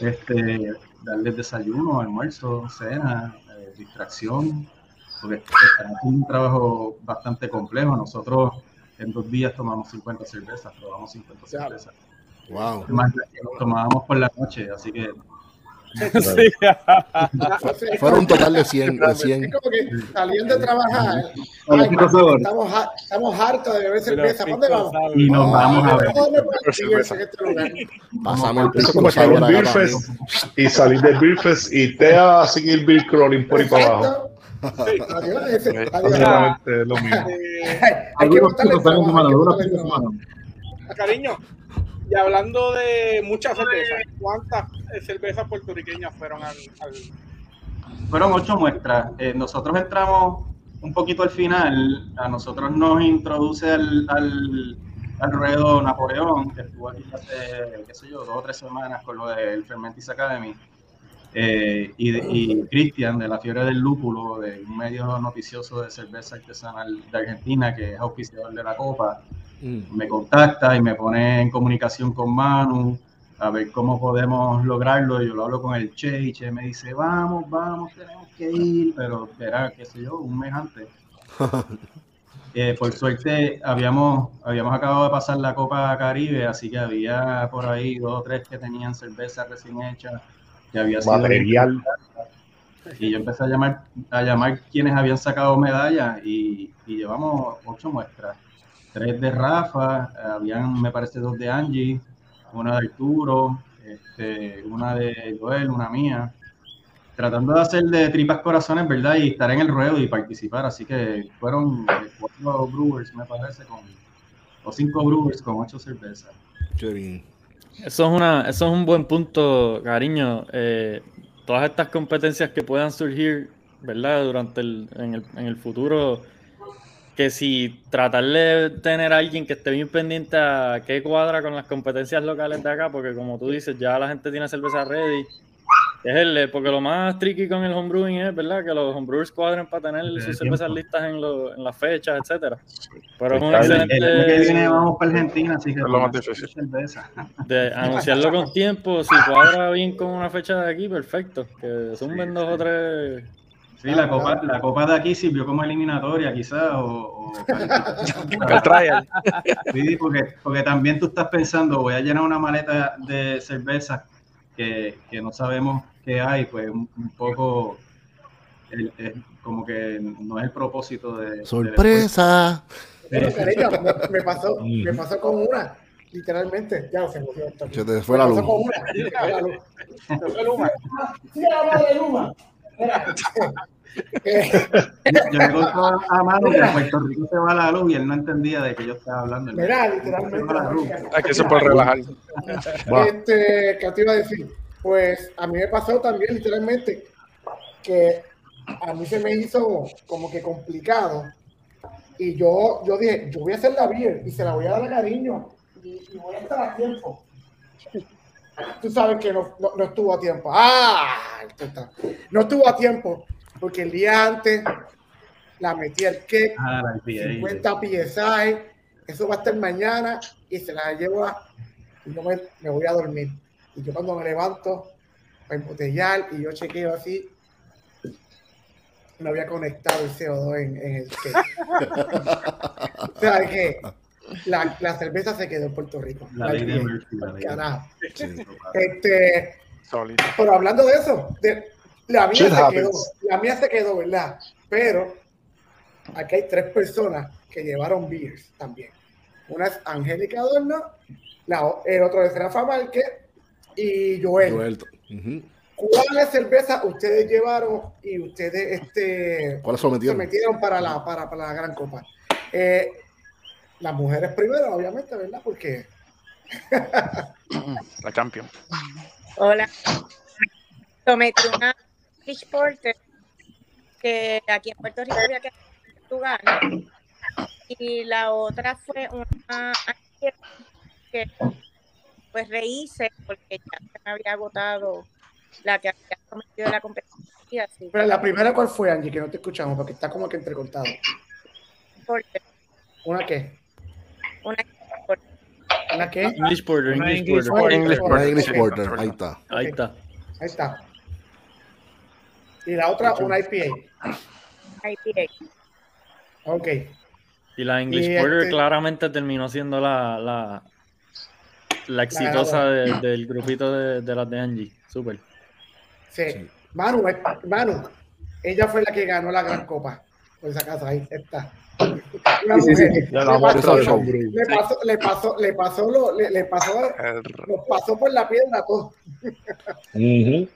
este, darles desayuno, almuerzo, cena, eh, distracción, porque es un trabajo bastante complejo. Nosotros en dos días tomamos 50 cervezas, probamos 50 cervezas. Wow. Más las que tomábamos por la noche, así que (laughs) Sí. Fueron un total de 100, de Es 100. como que saliendo de trabajar, estamos, ha- estamos hartos de beber cerveza. ¿Para ¿Dónde vamos? y nos Ah, vamos a ver. ¿dónde podemos en este? Pasamos el pico como y salir del Beer Fest y te a seguir Beer Crawling por ahí para abajo. Adiós, ese- adiós. Lo mismo. Eh, Hay que mano. Cariño, y hablando de muchas cervezas, ¿cuántas eh, cervezas puertorriqueñas fueron al, al- Fueron ocho muestras. Eh, nosotros entramos un poquito al final. A nosotros nos introduce al, al, al ruedo Napoleón, que estuvo aquí hace, qué sé yo, dos o tres semanas con lo del Fermentis Academy. Eh, y y Cristian de la Fiebre del Lúpulo, de un medio noticioso de cerveza artesanal de Argentina, que es auspiciador de la Copa, Mm. me contacta y me pone en comunicación con Manu a ver cómo podemos lograrlo. Yo lo hablo con el Che y Che me dice, vamos, vamos, tenemos que ir, pero era, qué sé yo, un mes antes. (laughs) Eh, por suerte habíamos, habíamos acabado de pasar la Copa Caribe, así que había por ahí dos o tres que tenían cerveza recién hecha, que había sido Material. y yo empecé a llamar, a llamar quienes habían sacado medallas y, y llevamos ocho muestras. Tres de Rafa, habían, me parece, dos de Angie, una de Arturo, este, una de Joel, una mía. Tratando de hacer de tripas corazones, ¿verdad? Y estar en el ruedo y participar. Así que fueron eh, cuatro brewers, me parece, con, o cinco brewers con ocho cervezas. Eso es, una, eso es un buen punto, cariño. Eh, todas estas competencias que puedan surgir, ¿verdad? Durante el, en, el, en el futuro, que si tratar de tener a alguien que esté bien pendiente a qué cuadra con las competencias locales de acá, porque como tú dices, ya la gente tiene cerveza ready. Es el, porque lo más tricky con el homebrewing es, ¿verdad? Que los homebrewers cuadren para tener sus tiempo. cervezas listas en, lo- en las fechas, etcétera. Pero es un bien. El que viene excelente vamos para Argentina, así que Es lo más difícil. cerveza. de anunciarlo con tiempo, si cuadra bien con una fecha de aquí, perfecto. Que zumben dos o tres. Sí, la copa, la copa de aquí sirvió como eliminatoria, quizás, o, o-. (laughs) Sí, porque, porque también tú estás pensando, voy a llenar una maleta de cerveza que, que no sabemos qué hay, pues un, un poco el- como que no es el propósito de... de Sorpresa. Cariño, me, me pasó, (laughs) me pasó con una, literalmente. Ya se te fue la Me pasó luz. con una, se fue la luz. Se fue Luma. (laughs) Sí, la madre de Luma. (laughs) Mira, contaba a Manu que en Puerto Rico se va la luz y él no entendía de qué yo estaba hablando. Mira, literalmente. Aquí se puede relajar. Este, ¿qué te iba a decir? Pues a mí me pasó también, literalmente, que a mí se me hizo como que complicado. Y yo, yo dije, yo voy a hacer la beer y se la voy a dar a cariño y, y voy a estar a tiempo. Tú sabes que no, no, no estuvo a tiempo. ¡Ah! Esto está- No estuvo a tiempo porque el día antes la metí al cake, Ah, la IPA. 50 PSI, eso va a estar mañana y se la llevo a, y yo me, me voy a dormir. Y yo cuando me levanto para embotellar y yo chequeo así, no había conectado el CO2 en, en el cake. (laughs) o sea, que la, la cerveza se quedó en Puerto Rico. La La ley de Murphy, la. Este, Sólido. pero hablando de eso, de- la mía Shit se quedó, la mía se quedó, ¿verdad? Pero aquí hay tres personas que llevaron beers también. Una es Angélica Adorno, la, el otro es Rafa Márquez y Joel. Joel. Ujú. ¿Cuáles cervezas ustedes llevaron y ustedes este, ¿Cuáles se metieron para la, para, para la Gran Copa? Eh, las mujeres primero, obviamente, ¿verdad? Porque (laughs) La champion. Hola. Sometí una Fish Porter que aquí en Puerto Rico había que Portugal. Y la otra fue una que pues rehice porque ya se me había agotado la que había sometido a la competencia. Así pero la primera, ¿cuál fue, Angie? Que no te escuchamos porque está como que entrecortado. ¿Una qué? Una ¿Una qué? English Porter, Una English English Porter. English Porter, English sí, Porter. sí. Ahí está. Ahí está. Ahí está. Y la otra, una IPA. IPA. Ok. Y la English Y Porter este- claramente terminó siendo la, la, la exitosa de- del grupito de, de las de Angie. Súper. Sí. Manu, eh, Manu, ella fue la que ganó la gran copa. Por esa casa, ahí está. Sí, sí, sí. Le pasó, le pasó, le pasó, le pasó, lo, le, le pasó, nos pasó por la piedra todo. Ujú.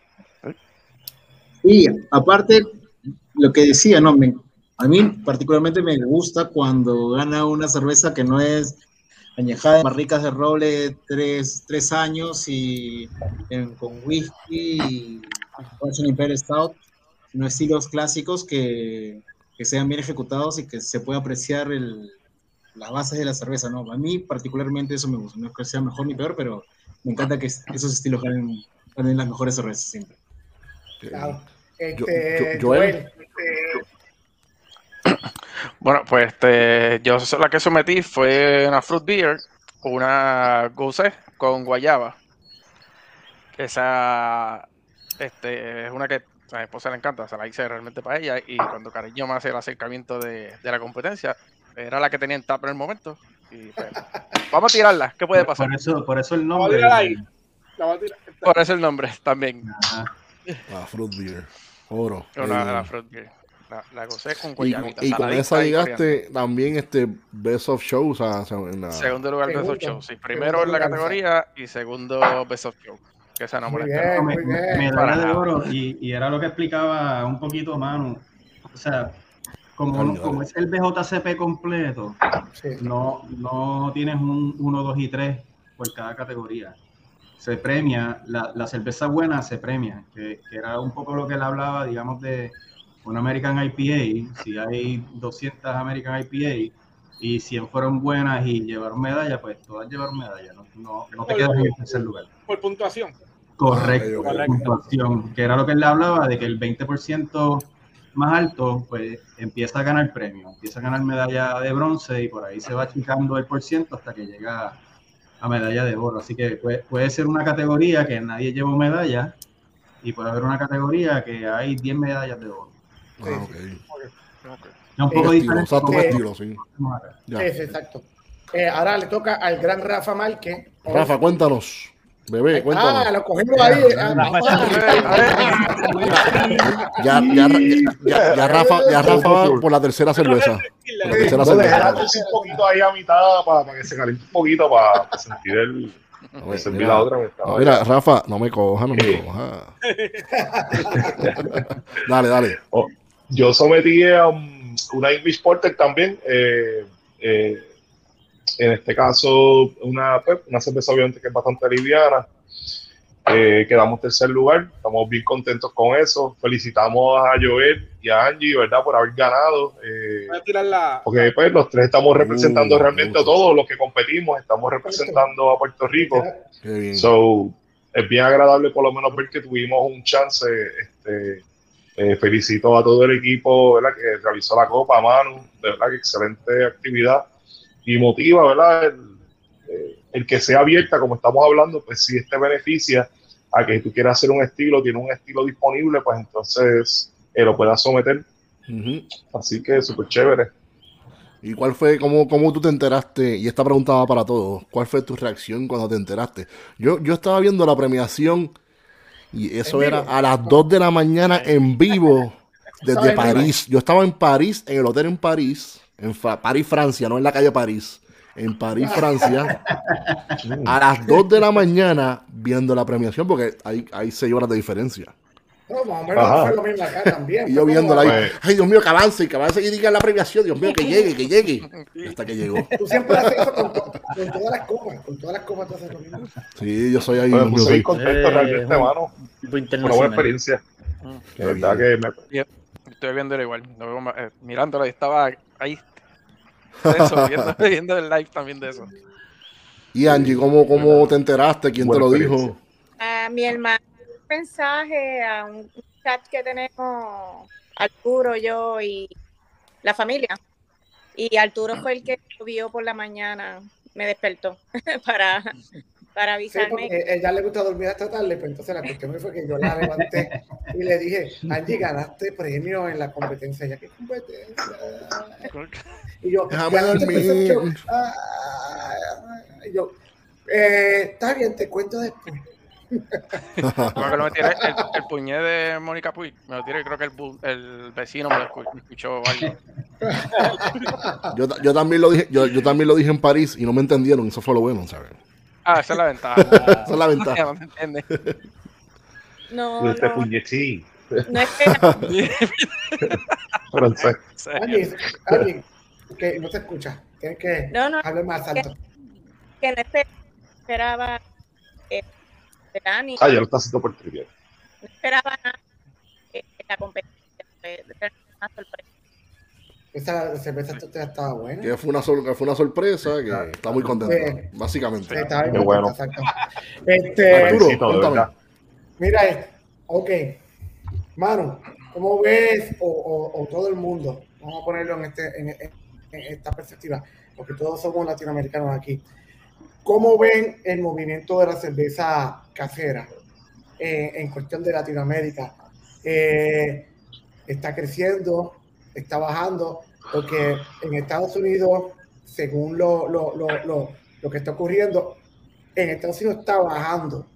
Y aparte, lo que decía, no, me, A mí particularmente me gusta cuando gana una cerveza que no es añejada de barricas de roble tres, tres años y en- con whisky y Russian Imperial Stout, no estilos clásicos que, que sean bien ejecutados y que se pueda apreciar el, las bases de la cerveza, ¿no? A mí particularmente eso me gusta, no es que sea mejor ni peor, pero me encanta que esos estilos ganen, ganen las mejores cervezas siempre. Claro. Este, yo- Joel. Joel, (coughs) Bueno, pues este, yo la que sometí fue una fruit beer, una goose con guayaba. Esa este, es una que a mi esposa le encanta, se la hice realmente para ella y cuando cariño me hace el acercamiento de, de la competencia, era la que tenía en tap en el momento. Y pues, (laughs) vamos a tirarla, ¿qué puede pasar? Por eso, por eso el La nombre. tirar ahí. La voy a tirar. Por eso el nombre también. Ajá. Ah, fruit beer. Oro. Eh, la fruit beer. La, la gocé con y, guayabita. y con esa y llegaste también este Best of Shows. O sea, en la- Segundo lugar Best of Segundo. Show. Sí, primero en la categoría y segundo Best of Show. Que esa no me Muy bien, muy Me- bien. medalla de oro y, y era lo que explicaba un poquito Manu. O sea, como, como es el BJCP completo, Sí. no, no tienes un 1, 2 y 3 por cada categoría. Se premia, la, la cerveza buena se premia, que, que era un poco lo que él hablaba, digamos, de un American IPA. Si hay 200 American IPA y 100 fueron buenas y llevaron medalla, pues todas llevaron medalla. No, no, no te quedas en el tercer lugar. Por puntuación. Correcto, puntuación, que era lo que él le hablaba, de que el 20% más alto, pues empieza a ganar premio, empieza a ganar medalla de bronce y por ahí se va achicando el por ciento hasta que llega a medalla de oro. Así que puede, puede ser una categoría que nadie llevó medalla y puede haber una categoría que hay 10 medallas de oro. Ah, ok. Es un poco Un estilo, diferente. exacto, estilo, sí. Ya. Sí, sí, exacto. Eh, ahora le toca al gran Rafa Márquez. Rafa, cuéntanos. Bebé, Ah, cuéntanos. lo cogimos ahí. ah, Ya, ya, ya, ya Rafa, ya Rafa va por la tercera cerveza. Por la tercera cerveza. un poquito ahí a mitad para, que se caliente un poquito para sentir el. Mira, la otra. mira, Rafa, no me coja, no me coja. (laughs) dale, dale. Oh, yo sometí a un- una English Porter también. eh, eh, en este caso, una, pues, una cerveza obviamente que es bastante liviana. Eh, quedamos tercer lugar, estamos bien contentos con eso. Felicitamos a Joel y a Angie, ¿verdad?, por haber ganado. eh, Voy a tirar la. porque pues, los tres estamos representando Uh, realmente uh. a todos los que competimos, estamos representando a Puerto Rico. Qué bien. So, es bien agradable por lo menos ver que tuvimos un chance. Este, eh, felicito a todo el equipo ¿verdad? que realizó la copa, Manu, de verdad que excelente actividad y motiva, ¿verdad? El, eh, el que sea abierta, como estamos hablando, pues si este beneficia a que tú quieras hacer un estilo, tiene un estilo disponible, pues entonces eh, lo puedas someter. Ujú. Así que súper chévere. ¿Y cuál fue, cómo, cómo tú te enteraste? Y esta pregunta va para todos. ¿Cuál fue tu reacción cuando te enteraste? Yo, yo estaba viendo la premiación y eso ¿En era vivo? a las 2 de la mañana en vivo desde. París. Yo estaba en París, en el hotel en París, en París, Francia, no en la calle París. En París, Francia, (laughs) a las 2 de la mañana viendo la premiación, porque hay, hay 6 horas de diferencia. No, más o menos Ajá. fue lo mismo acá también. (laughs) Y yo viéndola ahí, ay Dios mío, que avance, que avance y diga la premiación, Dios mío, que llegue, que llegue. Hasta que llegó. Tú siempre haces eso con, to- con todas las copas. Con todas las copas tú haces lo mismo. Sí, yo soy ahí. Pues, puse soy- contento Eh, realmente, un- mano. Tipo Una buena experiencia. Mm. De Qué verdad bien. que me, Estoy viéndolo igual. lo veo ma- eh, mirándolo y estaba ahí. Eso, (laughs) viendo, (laughs) viendo el live también de eso. Y Angie, ¿cómo, cómo te enteraste? ¿Quién te lo dijo? A mi hermano, mensaje a un chat que tenemos Arturo, yo y la familia. Y Arturo fue el que lo vio por la mañana, me despertó (laughs) para, para Sí, avisarme. porque ella le gusta dormir hasta tarde, pero entonces la cuestión fue que yo la levanté y le dije, Angie, ganaste premio en la competencia. Ella, ¿qué competencia? Y yo, Déjame Show". Ah, y yo, eh, está bien, te cuento después. Creo que lo tiré el, el puñé de Mónica Puig. Me lo tiré, creo que el, el vecino me lo me escuchó algo. Yo, yo también lo dije, yo, yo también lo dije en París y no me entendieron, eso fue lo bueno, ¿sabes? Ah, esa es la ventaja. (laughs) Esa es la ventaja. No me entiendes. No, este no, puñetín. no es que Francés. Alguien, alguien que no te escucha. Tienes que No, no. hablar más alto. que no esper- esperaba eh, Dani, Ah, ya lo está haciendo por trivial. no esperaba nada eh, la competencia. fue- una sorpresa. Esa cerveza esta estaba buena. Que fue una, sor- que fue una sorpresa que está muy contento, Sí. básicamente. Bien Qué bueno. Este, Arturo, verdad. Mira esto. Ok. Manu, ¿cómo ves? O, o- o todo el mundo, vamos a ponerlo en, este, en, en- en esta perspectiva, porque todos somos latinoamericanos aquí. ¿Cómo ven el movimiento de la cerveza casera eh, en cuestión de Latinoamérica? Eh, ¿Está creciendo? ¿Está bajando? Porque en Estados Unidos, según lo, lo, lo, lo, que está ocurriendo, en Estados Unidos está bajando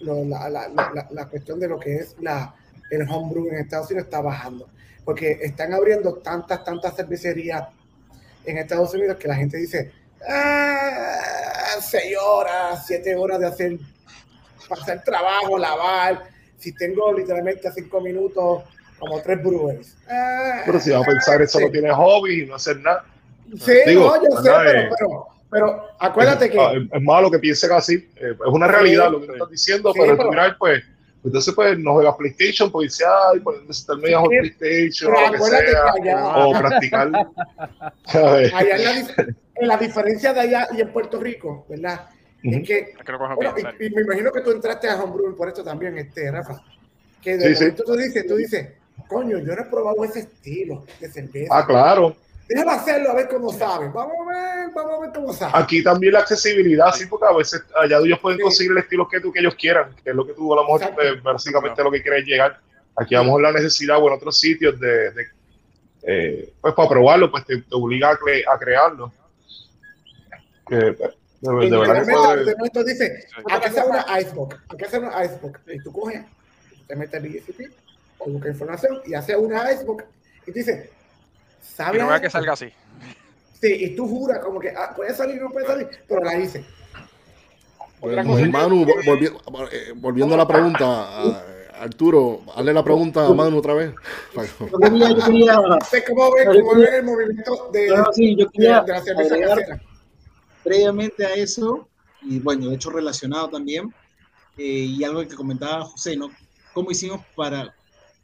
la- la- la- la cuestión de lo que es la, el homebrew en Estados Unidos está bajando. Porque están abriendo tantas, tantas cervecerías en Estados Unidos que la gente dice, ah, seis horas, siete horas de hacer, hacer trabajo, lavar. Si tengo literalmente cinco minutos, como tres brewers. Ah, Pero si vas a pensar, eso sí. no tiene hobby y no hacer nada. Sí, Digo, no, yo sé, pero, pero, pero acuérdate que... Ah, Es, es malo que piensen así. eh, es una Sí, realidad lo que tú estás diciendo, sí, pero pero- final, pues, entonces, pues, no juegas PlayStation, pues dice, ay, pues, estar media Sí, PlayStation o lo que sea, que allá- o practicar. (laughs) (laughs) la diferencia de allá y en Puerto Rico, ¿verdad? Es que, Es que lo cojan bueno, bien, en y, y me imagino que tú entraste a Homebrew por esto también, este, Rafa. Que de Sí, tú dices, tú dices, coño, yo no he probado ese estilo de cerveza. Ah, claro. Déjame hacerlo a ver cómo sabe. Vamos a ver, vamos a ver cómo sabe. Aquí también la accesibilidad, sí, porque a veces allá ellos pueden Sí. conseguir el estilo que, tú, que ellos quieran, que es lo que tú a lo mejor eh, básicamente lo que quieres llegar. Aquí a lo mejor la necesidad o en otros sitios de, de, eh, pues para probarlo, pues te, te obliga a, cre- a crearlo. Que, de, de Y verdad que dice, aquí hacer una icebox, aquí hacer una icebox. Y tú coges, te metes el BSP, o busca información y hace una icebox. Y tú dices, Y ¿sabe? no vea que salga así. Sí, y tú juras como que ah, puede salir, no puede salir, pero la hice. Cosa Manu, vol- volvi- eh, volviendo a la pregunta, a- Arturo, hazle la pregunta a Manu otra vez. Yo quería, yo quería, Sé cómo ven, el movimiento de, sí, yo de- quería de la cerveza agregar- casera. Previamente a eso, y bueno, de hecho relacionado también, eh, y algo que comentaba José, ¿no? ¿Cómo hicimos para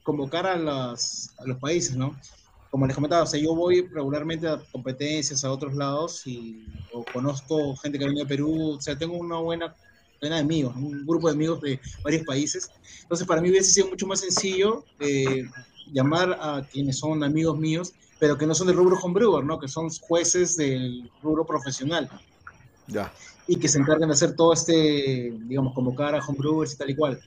convocar a, las, a los países, ¿no? Como les comentaba, o sea, yo voy regularmente a competencias a otros lados y conozco gente que venido de Perú, o sea, tengo una buena buena de amigos, un grupo de amigos de varios países. Entonces, para mí hubiese sido mucho más sencillo eh, llamar a quienes son amigos míos, pero que no son del rubro homebrewer, ¿no? Que son jueces del rubro profesional Ya. y que se encargan de hacer todo este, digamos, convocar a homebrewers y tal y cual.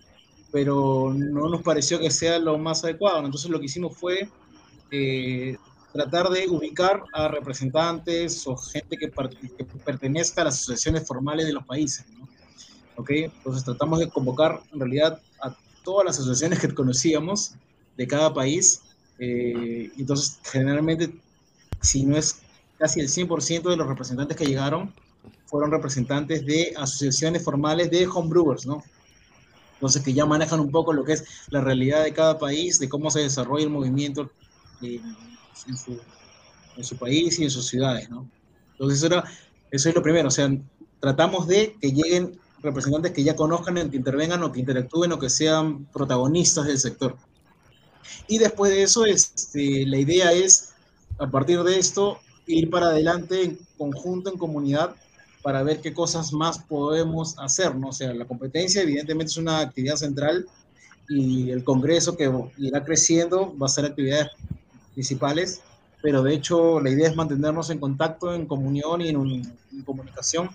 Pero no nos pareció que sea lo más adecuado. Entonces lo que hicimos fue eh, tratar de ubicar a representantes o gente que, que pertenezca a las asociaciones formales de los países. ¿no? ¿Ok? Entonces tratamos de convocar en realidad a todas las asociaciones que conocíamos de cada país. Eh, entonces generalmente, si no es casi el 100% de los representantes que llegaron, fueron representantes de asociaciones formales de homebrewers, ¿no? Entonces, que ya manejan un poco lo que es la realidad de cada país, de cómo se desarrolla el movimiento en, en su, en su país y en sus ciudades, ¿no? Entonces, eso, era, eso es lo primero, o sea, tratamos de que lleguen representantes que ya conozcan, que intervengan o que interactúen o que sean protagonistas del sector. Y después de eso, este, la idea es, a partir de esto, ir para adelante en conjunto, en comunidad, para ver qué cosas más podemos hacer, ¿no? O sea, la competencia evidentemente es una actividad central y el Congreso que irá creciendo va a ser actividades principales, pero de hecho la idea es mantenernos en contacto, en comunión y en, un- en comunicación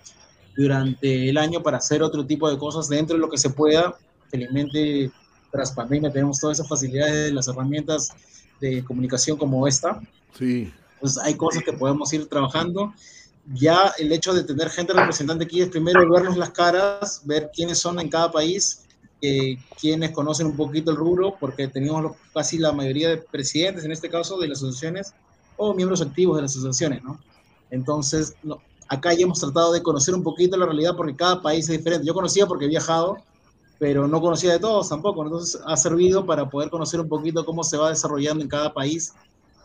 durante el año para hacer otro tipo de cosas dentro de lo que se pueda. Felizmente, tras pandemia tenemos todas esas facilidades de las herramientas de comunicación como esta. Sí. Entonces hay cosas que podemos ir trabajando. Ya el hecho de tener gente representante aquí es primero vernos las caras, ver quiénes son en cada país, eh, quienes conocen un poquito el rubro, porque teníamos casi la mayoría de presidentes, en este caso, de las asociaciones o miembros activos de las asociaciones, ¿no? Entonces, no, acá ya hemos tratado de conocer un poquito la realidad porque cada país es diferente. Yo conocía porque he viajado, pero no conocía de todos tampoco. Entonces, ha servido para poder conocer un poquito cómo se va desarrollando en cada país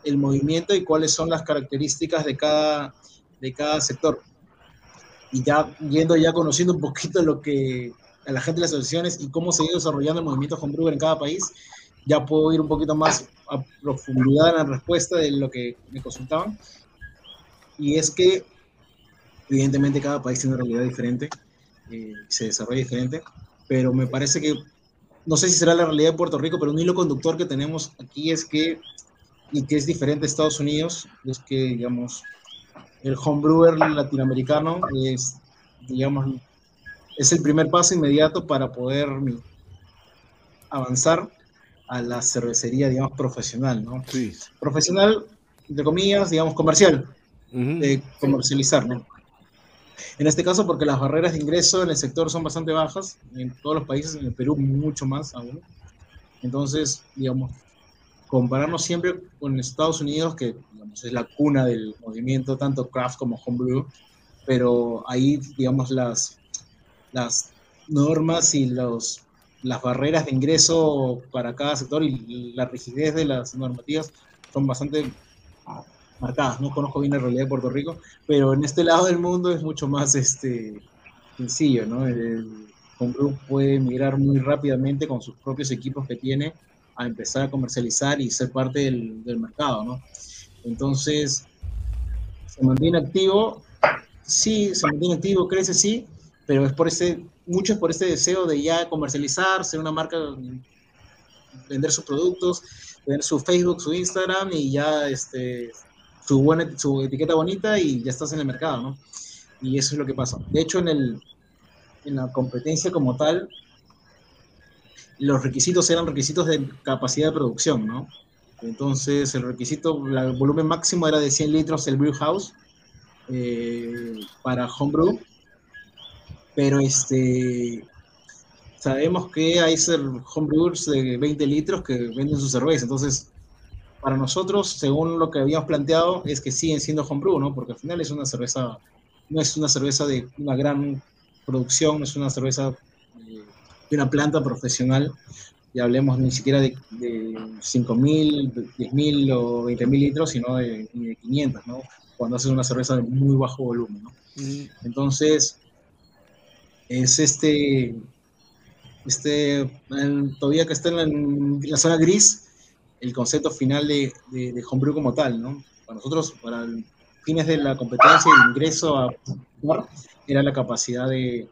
el movimiento y cuáles son las características de cada, de cada sector. Y ya yendo ya conociendo un poquito lo que a la gente de las asociaciones y cómo se ha ido desarrollando el movimiento homebrewer en cada país, ya puedo ir un poquito más a profundidad en la respuesta de lo que me consultaban. Y es que, evidentemente, cada país tiene una realidad diferente, eh, se desarrolla diferente, pero me parece que, no sé si será la realidad de Puerto Rico, pero un hilo conductor que tenemos aquí es que, y que es diferente de Estados Unidos, es que, digamos, el homebrewer latinoamericano es, digamos, es el primer paso inmediato para poder avanzar a la cervecería, digamos, profesional, ¿no? Sí. Profesional, entre comillas, digamos, comercial, de comercializar, ¿no? En este caso, porque las barreras de ingreso en el sector son bastante bajas, en todos los países, en el Perú mucho más aún. Entonces, digamos, compararnos siempre con Estados Unidos, que digamos, es la cuna del movimiento, tanto craft como homebrew, pero ahí, digamos, las, las normas y los, las barreras de ingreso para cada sector y la rigidez de las normativas son bastante marcadas. No conozco bien la realidad de Puerto Rico, pero en este lado del mundo es mucho más este, sencillo, ¿no? El homebrew puede migrar muy rápidamente con sus propios equipos que tiene a empezar a comercializar y ser parte del, del mercado, ¿no? Entonces, se mantiene activo, sí, se mantiene activo, crece, sí, pero es por ese, mucho es por ese deseo de ya comercializar, ser una marca, vender sus productos, tener su Facebook, su Instagram y ya este, su, buena, su etiqueta bonita y ya estás en el mercado, ¿no? Y eso es lo que pasa. De hecho, en, el, en la competencia como tal, los requisitos eran requisitos de capacidad de producción, ¿no? Entonces, el requisito, el volumen máximo era de 100 litros el brew house eh, para homebrew, pero este, sabemos que hay homebrewers de 20 litros que venden su cerveza, entonces, para nosotros, según lo que habíamos planteado, es que siguen siendo homebrew, ¿no? Porque al final es una cerveza, no es una cerveza de una gran producción, no es una cerveza de una planta profesional, y hablemos ni siquiera de, de 5.000, 10.000 o 20.000 litros, sino de, de 500, ¿no? Cuando haces una cerveza de muy bajo volumen, ¿no? Entonces, es este, este, el, todavía que está en la, en la, zona gris, el concepto final de, de, de homebrew como tal, ¿no? Para nosotros, para fines de la competencia el ingreso a era la capacidad de,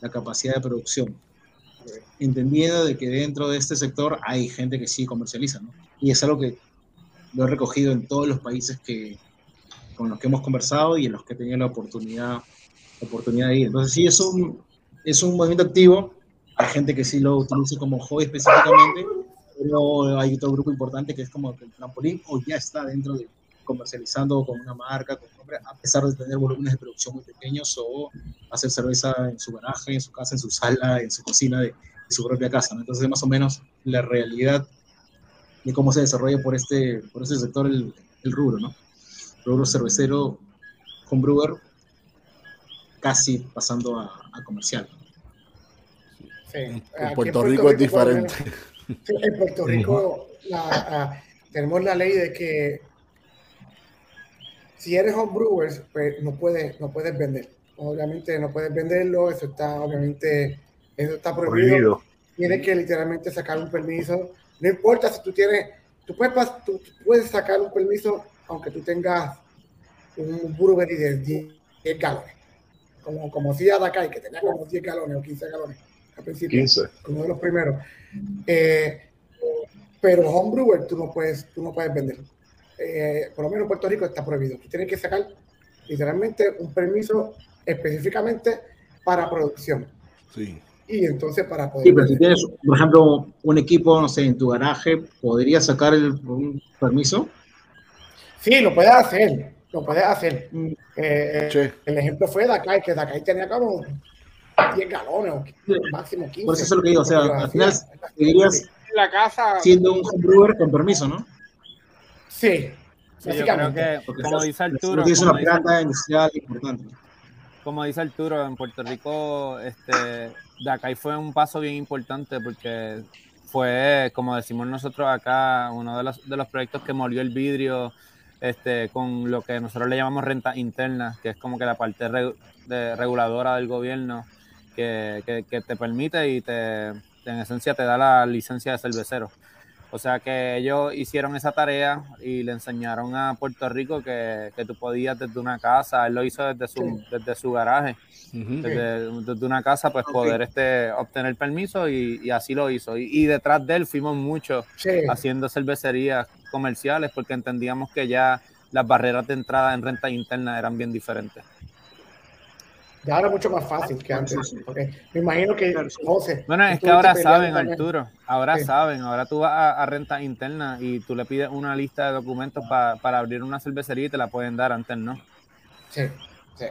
la capacidad de producción entendiendo de que dentro de este sector hay gente que sí comercializa, ¿no? Y es algo que lo he recogido en todos los países que, con los que hemos conversado y en los que he tenido la oportunidad, oportunidad de ir. Entonces sí, es un, es un movimiento activo, hay gente que sí lo utiliza como hobby específicamente, pero hay otro grupo importante que es como el trampolín o ya está dentro de comercializando con una marca, con nombre, a pesar de tener volúmenes de producción muy pequeños o hacer cerveza en su garaje, en su casa, en su sala, en su cocina de, de su propia casa. ¿no? Entonces, más o menos la realidad de cómo se desarrolla por este, por este sector el, el rubro, ¿no? Rubro cervecero, homebrewer, casi pasando a, a comercial. Sí. En Puerto Rico es por lo diferente. (laughs) sí, en Puerto Rico la- a- tenemos la ley de que si eres homebrewer, pues no puedes, no puedes vender. Obviamente no puedes venderlo, eso está obviamente, eso está prohibido. Prohibido. Tienes que literalmente sacar un permiso. No importa si tú tienes, tú puedes, pas- tú puedes sacar un permiso aunque tú tengas un brewery de 10, 10 galones. Como, como hacía Dakai, que tenía como 10 galones o 15 galones al principio 15. como de los primeros. Eh, pero homebrewer tú no puedes, tú no puedes vender. Eh, por lo menos en Puerto Rico está prohibido. Tú tienes que sacar literalmente un permiso específicamente para producción. Sí. Y entonces para poder... Sí, pero si tienes, por ejemplo, un equipo, no sé, en tu garaje, ¿podrías sacar el, un permiso? Sí, lo puedes hacer, lo puedes hacer. Eh, Che. el ejemplo fue Dakai, que Dakai tenía como 10 galones o máximo 15. Por eso es lo que digo, o sea, al final la casa, siendo un homebrewer con permiso, ¿no? Sí, Sí, yo creo que, Porque como estás- dice Arturo, como una planta industrial importante. como dice Arturo, en Puerto Rico, este, de acá fue un paso bien importante porque fue, como decimos nosotros acá, uno de los, de los proyectos que molió el vidrio este, con lo que nosotros le llamamos renta interna, que es como que la parte re- de reguladora del gobierno que, que- que te permite y te, en esencia te da la licencia de cervecero. O sea que ellos hicieron esa tarea y le enseñaron a Puerto Rico que, que tú podías desde una casa, él lo hizo desde su, desde su garaje, desde, desde una casa, pues poder este, obtener permiso y, y así lo hizo. Y, y detrás de él fuimos muchos Sí. haciendo cervecerías comerciales porque entendíamos que ya las barreras de entrada en renta interna eran bien diferentes. Ya ahora es mucho más fácil que antes. porque me imagino que José. Bueno, es que ahora saben, también. Arturo, ahora Sí. saben, ahora tú vas a, a renta interna y tú le pides una lista de documentos pa- para abrir una cervecería y te la pueden dar, antes no. Sí, sí.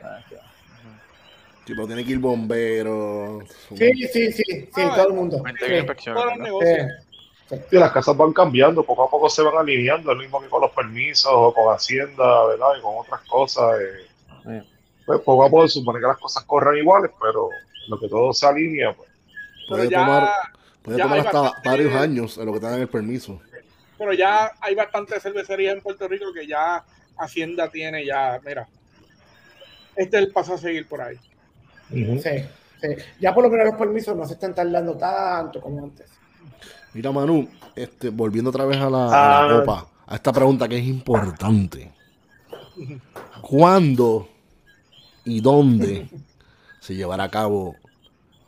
Sí, pero tiene que ir bombero. Sí, sí, sí, sí, Ah, todo el mundo. Sí. Sí, las casas van cambiando, poco a poco se van alineando, lo mismo que con los permisos o con Hacienda, ¿verdad? Y con otras cosas. eh, Sí. Pues poco a poco supone que las cosas corran iguales, pero lo que todo se alinea, pues. Puede ya- tomar, puede tomar hasta bastante- varios años en lo que te dan el permiso. Pero ya hay bastantes cervecerías en Puerto Rico que ya Hacienda tiene ya, mira, este es el paso a seguir por ahí. Sí, sí. Ya por lo menos los permisos no se están tardando tanto como antes. Mira, Manu, este, volviendo otra vez a la, a la Ah. copa, a esta pregunta que es importante. ¿Cuándo y dónde se llevará a cabo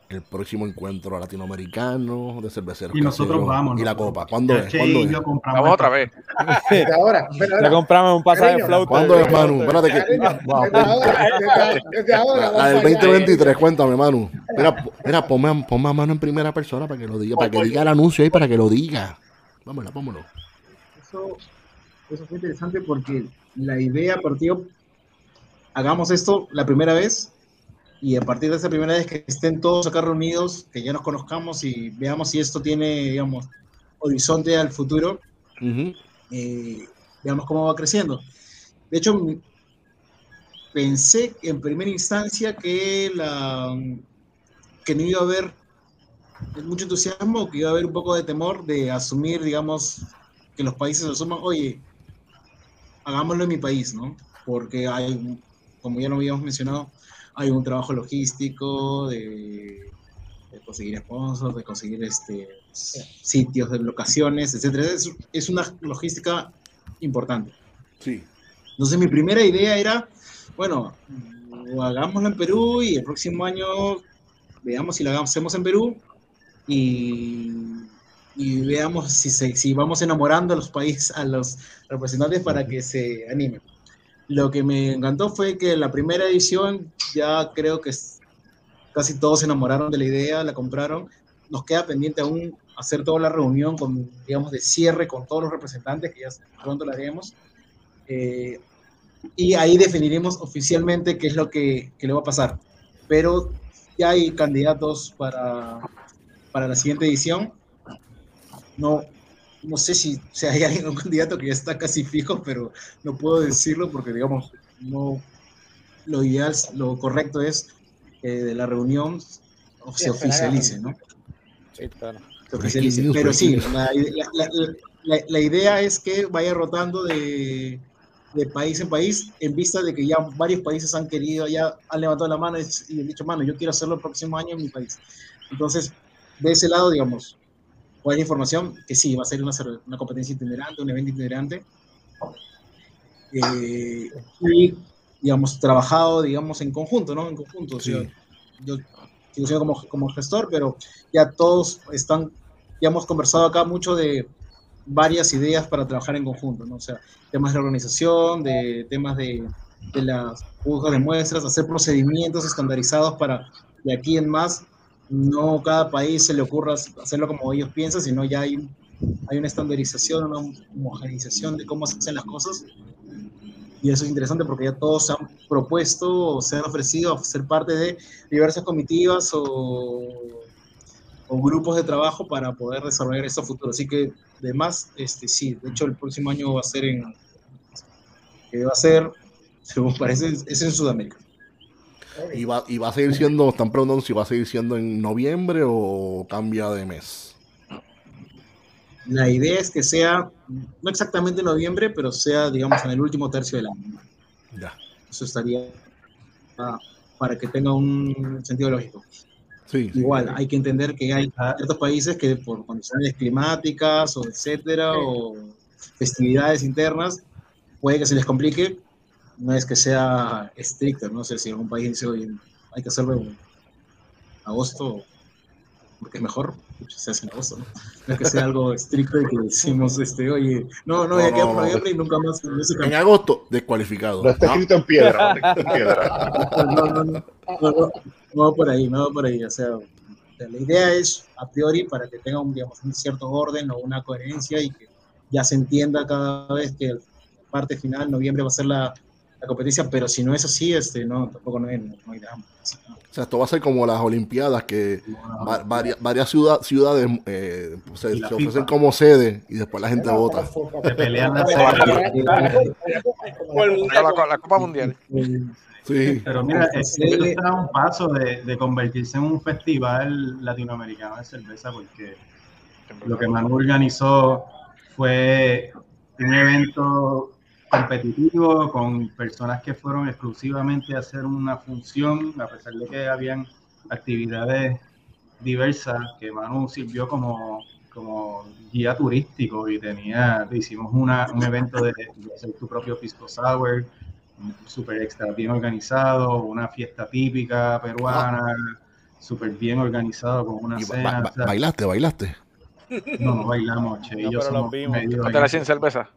el próximo encuentro latinoamericano de cerveceros Y nosotros caseros vamos, y la nosotros. copa? ¿Cuándo es? ¿Cuándo es? Vamos otra vez. (laughs) Ahora, (laughs) Le ahora, compramos un pasaje float. ¿Cuándo es, Manu? Espérate que... La, del allá. 2023, cuéntame, Manu. Mira, mira ponme, a- ponme a mano en primera persona para que lo diga, para que diga el anuncio ahí, para que lo diga. Vámonos, vámonos. Eso, eso fue interesante porque la idea partió, hagamos esto la primera vez y a partir de esa primera vez que estén todos acá reunidos, que ya nos conozcamos y veamos si esto tiene, digamos, horizonte al futuro, Ujú. eh, veamos cómo va creciendo. De hecho, pensé en primera instancia que, la, que no iba a haber mucho entusiasmo, que iba a haber un poco de temor de asumir, digamos, que los países asuman, oye, hagámoslo en mi país, ¿no? Porque hay, como ya lo habíamos mencionado, hay un trabajo logístico de, de conseguir sponsors, de conseguir este, sitios, de locaciones, etcétera. Es, es una logística importante. Sí. Entonces mi primera idea era, bueno, mm, hagámoslo en Perú y el próximo año veamos si lo hacemos en Perú y, y veamos si, se- si vamos enamorando a los países, a los representantes para que se animen. Lo que me encantó fue que la primera edición ya creo que casi todos se enamoraron de la idea, la compraron. Nos queda pendiente aún hacer toda la reunión con, digamos, de cierre con todos los representantes, que ya pronto la haremos. Eh, y ahí definiremos oficialmente qué es lo que, que le va a pasar. Pero ya hay candidatos para, para la siguiente edición. No, no sé si, si hay algún candidato que ya está casi fijo, pero no puedo decirlo porque, digamos, no, lo ideal, lo correcto es que de la reunión se oficialice, ¿no? Sí, claro. se oficialice. Pero sí, la, la- la- la- la idea es que vaya rotando de, de país en país en vista de que ya varios países han querido, ya han levantado la mano y y han dicho, mano, yo quiero hacerlo el próximo año en mi país. Entonces, de ese lado, digamos, buena información que sí, va a ser una, una competencia itinerante, un evento itinerante. Eh, y, digamos, trabajado, digamos, en conjunto, ¿no? En conjunto. o sea, Sí. yo sigo siendo como, como gestor, pero ya todos están, ya hemos conversado acá mucho de varias ideas para trabajar en conjunto, ¿no? O sea, temas de organización, de temas de, de las juzgas de muestras, hacer procedimientos estandarizados para de aquí en más, no cada país se le ocurra hacerlo como ellos piensan, sino ya hay, hay una estandarización, una homogenización de cómo se hacen las cosas. Y eso es interesante porque ya todos se han propuesto se han ofrecido a ser parte de diversas comitivas o, o grupos de trabajo para poder desarrollar esto futuro. Así que, además, este, sí, de hecho, el próximo año va a ser en. que va a ser, (laughs) según parece, es en Sudamérica. Y va, y va a seguir siendo, están preguntando si va a seguir siendo en noviembre o cambia de mes. La idea es que sea, no exactamente en noviembre, pero sea, digamos, en el último tercio del año. Ya. Eso estaría ah, para que tenga un sentido lógico. Sí, sí. Igual, hay que entender que hay ciertos países que por condiciones climáticas o etcétera, o festividades internas, puede que se les complique. No es que sea estricto, no sé si algún país dice, oye, hay que hacerlo en agosto, porque es mejor, pues, se hace en agosto, ¿no? No es que sea algo estricto y que decimos, este, oye, no, no, No, ya queda no, no. noviembre y nunca más. En agosto, descualificado. No está escrito en piedra, no está escrito en piedra. No, no, no, no, no, por ahí, no va por ahí. O sea, la idea es a priori para que tenga un, digamos, un cierto orden o una coherencia y que ya se entienda cada vez que la parte final, noviembre, va a ser la, la competencia, pero si no es así, este, no, tampoco no hay, no hay drama. Así que no. O sea, esto va a ser como las Olimpiadas, que va- varias, varias ciudad- ciudades eh, se, se ofrecen FIFA. como sede y después la gente vota. Se pelean la, co- la Copa Mundial. Sí. Pero mira, esto está a un paso de, de convertirse en un festival latinoamericano de cerveza, porque lo que Manu organizó fue un evento competitivo con personas que fueron exclusivamente a hacer una función, a pesar de que habían actividades diversas, que Manu sirvió como, como guía turístico y tenía, hicimos una, un evento de, de hacer tu propio pisco sour, súper extra bien organizado, una fiesta típica peruana, súper bien organizado con una Y ba- cena. ba- o sea, bailaste, bailaste. No, no bailamos, che, No, y yo pero los somos vimos. la sin cerveza.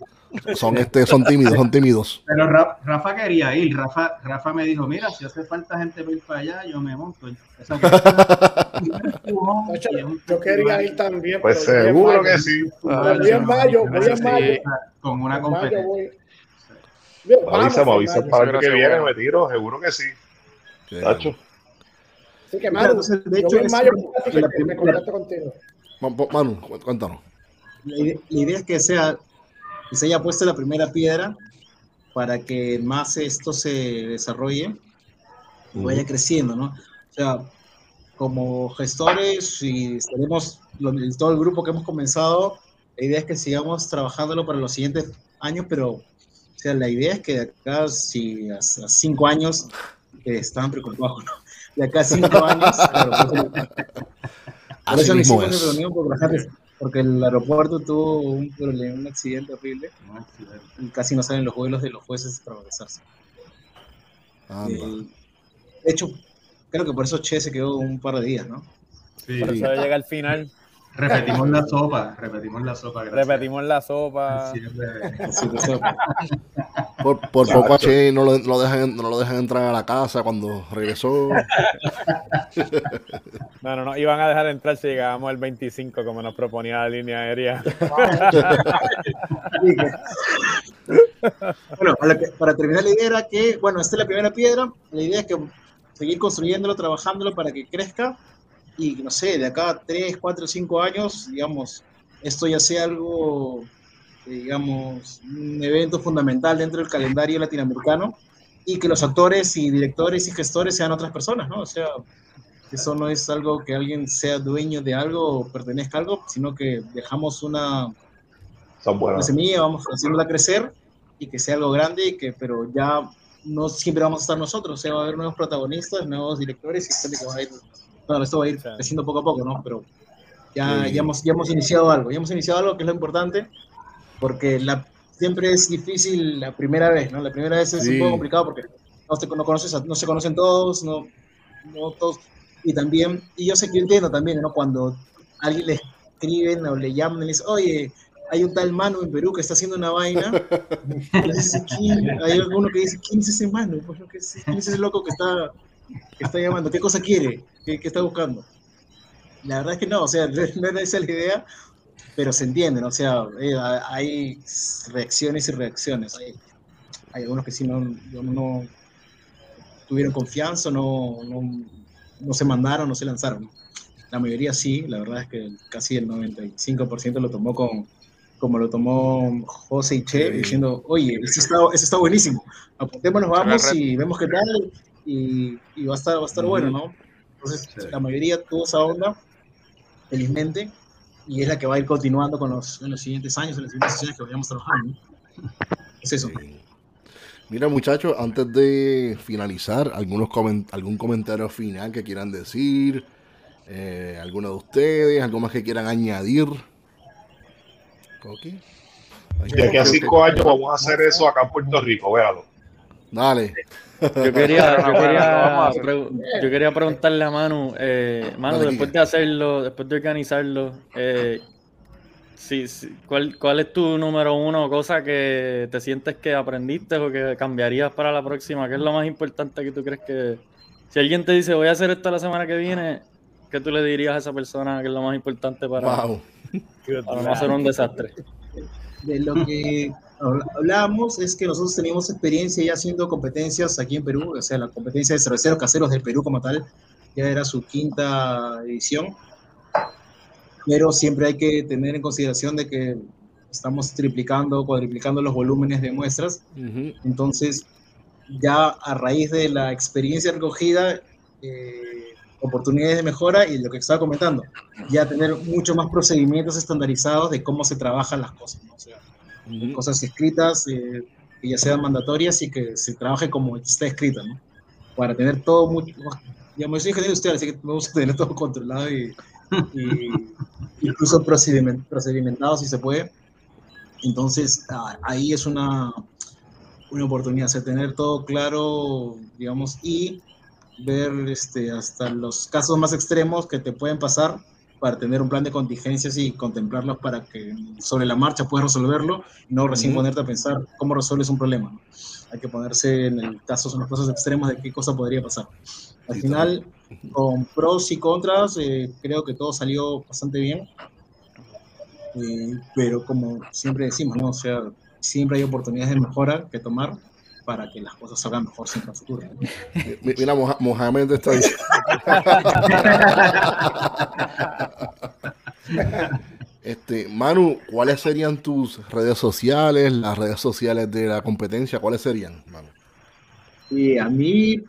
Son, este, son tímidos, son tímidos. Pero Ra- Rafa quería ir, Rafa, Rafa me dijo, mira, si hace falta gente para ir para allá, yo me monto. (laughs) Yo quería ir también. Pues seguro mayo. que sí. Voy en mayo, voy en mayo. Con una competencia. voy. Bien, Me vamos avisa, me en avisa mayo. para el que viene, me tiro, seguro que sí. Sí. Tacho. Así que, entonces, de hecho, en mayo, me contacto contigo. Ma- ma- Manu, cu- cuéntanos. La ide- la idea es que sea que se haya puesto la primera piedra para que más esto se desarrolle y vaya creciendo, ¿no? O sea, como gestores y tenemos todo el grupo que hemos comenzado, la idea es que sigamos trabajándolo para los siguientes años, pero o sea, la idea es que de acá, si a, a cinco años, que estaban preocupados, ¿no? De acá a cinco años, (laughs) claro, pues, por eso mismo hicimos es. reunión, porque, el aeropuerto tuvo un problema, un accidente horrible y casi no salen los vuelos de los jueces para regresarse. Eh, de hecho, creo que por eso Che se quedó un par de días, ¿no? Sí, Por eso llega al final, repetimos la sopa, repetimos la sopa. gracias. repetimos la sopa. Por, por poco a Che no lo, lo dejan, no lo dejan entrar a la casa cuando regresó. No, no, no, iban a dejar entrar si llegábamos al 25 como nos proponía la línea aérea. Bueno, para, que- para terminar la idea era que, bueno, esta es la primera piedra, la idea es que seguir construyéndolo, trabajándolo para que crezca y, no sé, de acá a 3, 4, 5 años, digamos, esto ya sea algo, eh, digamos, un evento fundamental dentro del calendario latinoamericano y que los actores y directores y gestores sean otras personas, ¿no? O sea, eso no es algo que alguien sea dueño de algo o pertenezca a algo, sino que dejamos una, semilla, vamos haciéndola crecer y que sea algo grande, y que, pero ya no siempre vamos a estar nosotros, o sea, va a haber nuevos protagonistas, nuevos directores y gente que va a ir, bueno, esto va a ir creciendo poco a poco, ¿no? Pero ya, Sí. ya, hemos, ya hemos iniciado algo, ya hemos iniciado algo que es lo importante, porque la, siempre es difícil la primera vez, ¿no? La primera vez es Sí. un poco complicado porque no, te- no conoces, a- no se conocen todos, no, no todos, y también, y yo sé que yo entiendo también, ¿no? Cuando alguien le escriben o le llaman y le dicen, oye, hay un tal Manu en Perú que está haciendo una vaina. (laughs) Dice, ¿quién? Hay alguno que dice, ¿quién es ese Manu? Pues, ¿qué es- ¿Quién es ese loco que está, que está llamando? ¿Qué cosa quiere? ¿Qué, qué está buscando? La verdad es que no, o sea, (laughs) no era esa la idea, pero se entiende, ¿no? O sea, eh, hay reacciones y reacciones. Hay, hay algunos que sí no, no, no tuvieron confianza, no, no, no se mandaron, no se lanzaron. La mayoría sí, la verdad es que casi el 95% lo tomó con, como lo tomó José y Che, Sí. diciendo, oye, eso está, eso está buenísimo, apuntémonos, vamos y vemos qué tal, y, y va a estar, va a estar Ujú. bueno, ¿no? Entonces, Sí. la mayoría tuvo esa onda, felizmente, y es la que va a ir continuando con los, en los siguientes años, en las siguientes sesiones que vayamos trabajando. ¿no? Es eso. Mira, muchachos, antes de finalizar, algunos comen- algún comentario final que quieran decir, eh, alguno de ustedes, algo más que quieran añadir. Coqui. De aquí a cinco años vamos a hacer eso acá en Puerto Rico, véalo. Dale. Yo quería, yo quería, yo quería preguntarle a Manu, eh, Manu, después de hacerlo, después de organizarlo, eh, sí, sí, ¿cuál, ¿cuál es tu número uno cosa que te sientes que aprendiste o que cambiarías para la próxima? ¿Qué es lo más importante que tú crees que... Si alguien te dice, voy a hacer esto la semana que viene, ¿qué tú le dirías a esa persona que es lo más importante para, Wow. para no hacer un desastre? De lo que habl- hablábamos es que nosotros teníamos experiencia ya haciendo competencias aquí en Perú, o sea, la competencia de cerveceros caseros del Perú como tal, ya era su quinta edición, pero siempre hay que tener en consideración de que estamos triplicando, cuadriplicando los volúmenes de muestras, Ujú. entonces ya a raíz de la experiencia recogida, eh, oportunidades de mejora y lo que estaba comentando, ya tener mucho más procedimientos estandarizados de cómo se trabajan las cosas, ¿no? O sea, Ujú. cosas escritas eh, que ya sean mandatorias y que se trabaje como está escrito, ¿no? Para tener todo mucho, digamos, yo soy ingeniero industrial, así que me gusta tener todo controlado y, y (laughs) incluso procediment- procedimentado si se puede. Entonces, ah, ahí es una, una oportunidad, o sea, tener todo claro, digamos, y ver este, hasta los casos más extremos que te pueden pasar para tener un plan de contingencias y contemplarlos para que sobre la marcha puedas resolverlo, no recién Ujú. ponerte a pensar cómo resuelves un problema. ¿no? Hay que ponerse en el caso, en los casos extremos de qué cosa podría pasar. Al Sí, final, con pros y contras, eh, creo que todo salió bastante bien. Eh, pero como siempre decimos, ¿no? O sea, siempre hay oportunidades de mejora que tomar para que las cosas salgan mejor siempre a futuro. Mira, Mohamed está diciendo. Este, Manu, ¿cuáles serían tus redes sociales, las redes sociales de la competencia? ¿Cuáles serían, Manu? Y a mí,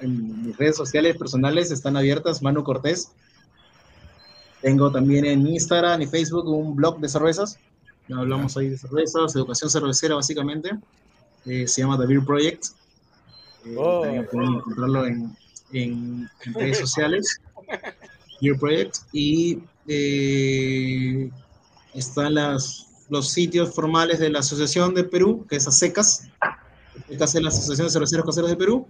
en mis redes sociales personales están abiertas, Manu Cortés. Tengo también en Instagram y Facebook un blog de cervezas. Hablamos ahí de cervezas, educación cervecera básicamente. Eh, se llama The Beer Project. Eh, Oh. pueden encontrarlo en, en- en redes sociales. Beer Project. Y eh, están las, los sitios formales de la Asociación de Perú, que es ASECAS, que hace la Asociación de Cerveceros Caseros de Perú,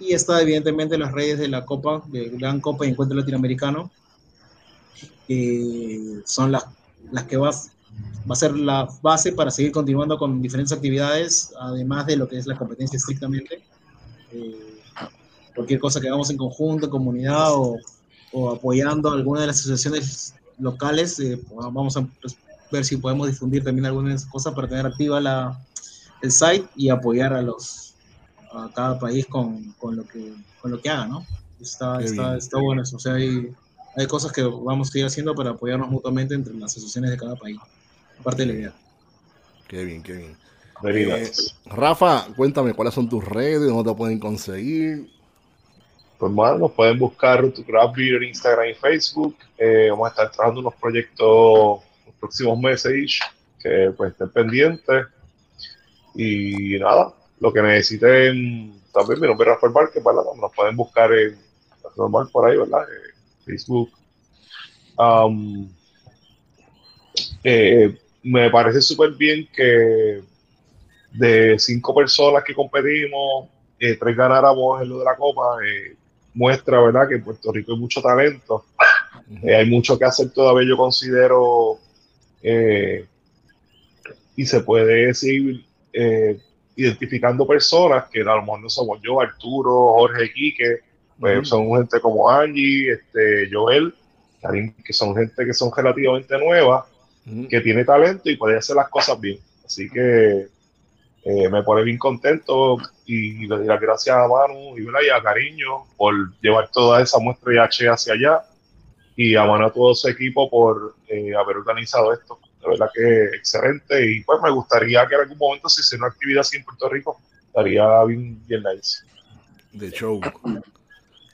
y está evidentemente las redes de la Copa, de Gran Copa y Encuentro Latinoamericano, que son las, las que vas, va a ser la base para seguir continuando con diferentes actividades, además de lo que es la competencia estrictamente. Eh, cualquier cosa que hagamos en conjunto, en comunidad o, o apoyando a alguna de las asociaciones locales, eh, pues, vamos a pues, ver si podemos difundir también algunas de esas cosas para tener activa la, el site y apoyar a los a cada país con, con lo que con lo que haga, ¿no? Está, está, está bueno eso. O sea, hay, hay cosas que vamos a ir haciendo para apoyarnos mutuamente entre las asociaciones de cada país. Parte de la idea. Qué bien, qué bien. Very Eh. Rafa, cuéntame cuáles son tus redes, dónde te pueden conseguir. Pues más, nos pueden buscar tu Craft Beer Instagram y Facebook. Eh, vamos a estar trabajando unos proyectos los próximos meses que pues estén pendientes. Y nada, lo que necesiten también, mi nombre es Rafael Márquez, ¿verdad? Nos pueden buscar en normal por ahí, ¿verdad? Eh, Facebook. Um, eh, me parece súper bien que de cinco personas que competimos, eh, tres ganáramos en lo de la Copa, eh, muestra, ¿verdad?, que en Puerto Rico hay mucho talento. Eh, hay mucho que hacer todavía, yo considero, eh, y se puede seguir eh, identificando personas que a lo mejor no somos yo, Arturo, Jorge, Quique, pues son gente como Angie, este, Joel, que son gente que son relativamente nuevas. Que tiene talento y puede hacer las cosas bien. Así que eh, me pone bien contento y le doy las gracias a Manu y, y a Cariño por llevar toda esa muestra IH hacia allá y a Manu a todo su equipo por eh, haber organizado esto. De verdad que excelente y pues me gustaría que en algún momento si se una actividad así en Puerto Rico estaría bien, bien nice. De show.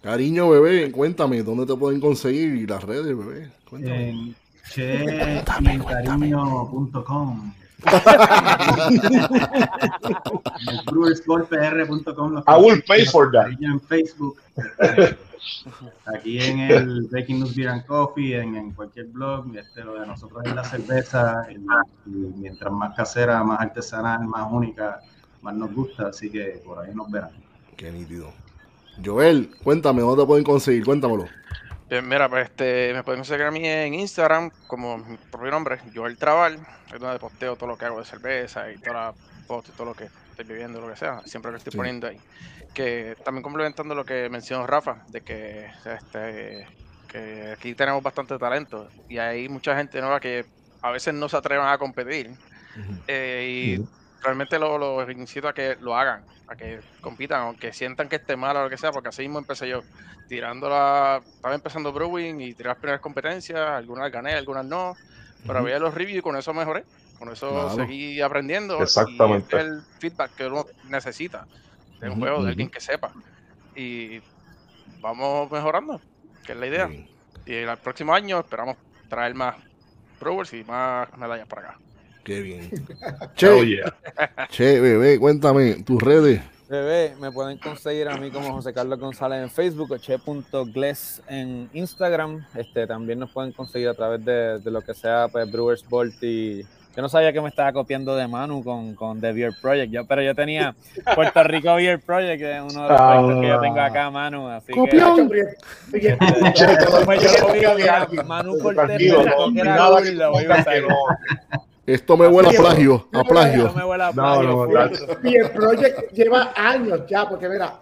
Cariño, bebé, cuéntame dónde te pueden conseguir y las redes, bebé. Cuéntame. cheycariño.com. (laughs) brewersballpr.com. I will pay for that. En Facebook. eh, Aquí en el Breaking News Beer and Coffee, en, en cualquier blog, este, lo de nosotros es la cerveza, y, y mientras más casera, más artesanal, más única, más nos gusta, así que por ahí nos verán. Qué nítido. Joel, cuéntame, ¿dónde te pueden conseguir? Cuéntamelo. Bien, mira, pues este, me pueden seguir a mí en Instagram como mi propio nombre, Joel Trabal, es donde posteo todo lo que hago de cerveza y todas las fotos y todo lo que estoy viviendo, lo que sea, siempre lo estoy Sí. poniendo ahí. Que también complementando lo que mencionó Rafa, de que, este, que aquí tenemos bastante talento y hay mucha gente nueva que a veces no se atrevan a competir eh, y realmente lo- los incito a que lo hagan, a que compitan, aunque sientan que esté mal o lo que sea, porque así mismo empecé yo, tirando la, estaba empezando Brewing y tiré las primeras competencias, algunas gané, algunas no, pero veía los reviews y con eso mejoré, con eso Claro. seguí aprendiendo y Exactamente. este es el feedback que uno necesita de un juego, de alguien que sepa y vamos mejorando, que es la idea. Y el próximo año esperamos traer más Brewers y más medallas para acá. Qué bien. (laughs) Oh, Che, yeah. che, bebé, cuéntame, tus redes. Bebé, me pueden conseguir a mí como José Carlos González en Facebook o che.gles en Instagram. Este, también nos pueden conseguir a través de, de lo que sea pues, Brewers Bolt y yo no sabía que me estaba copiando de Manu con, con The Beer Project, yo, pero yo tenía Puerto Rico Beer Project, que es uno de los proyectos que yo tengo acá, Manu. Así Copión. que Oye, Pues (laughs) yo lo vi, mira, Manu Cortés que era Esto me huele a plagio, a plagio. me huele a No, plagio, no, y el project lleva años ya, porque mira,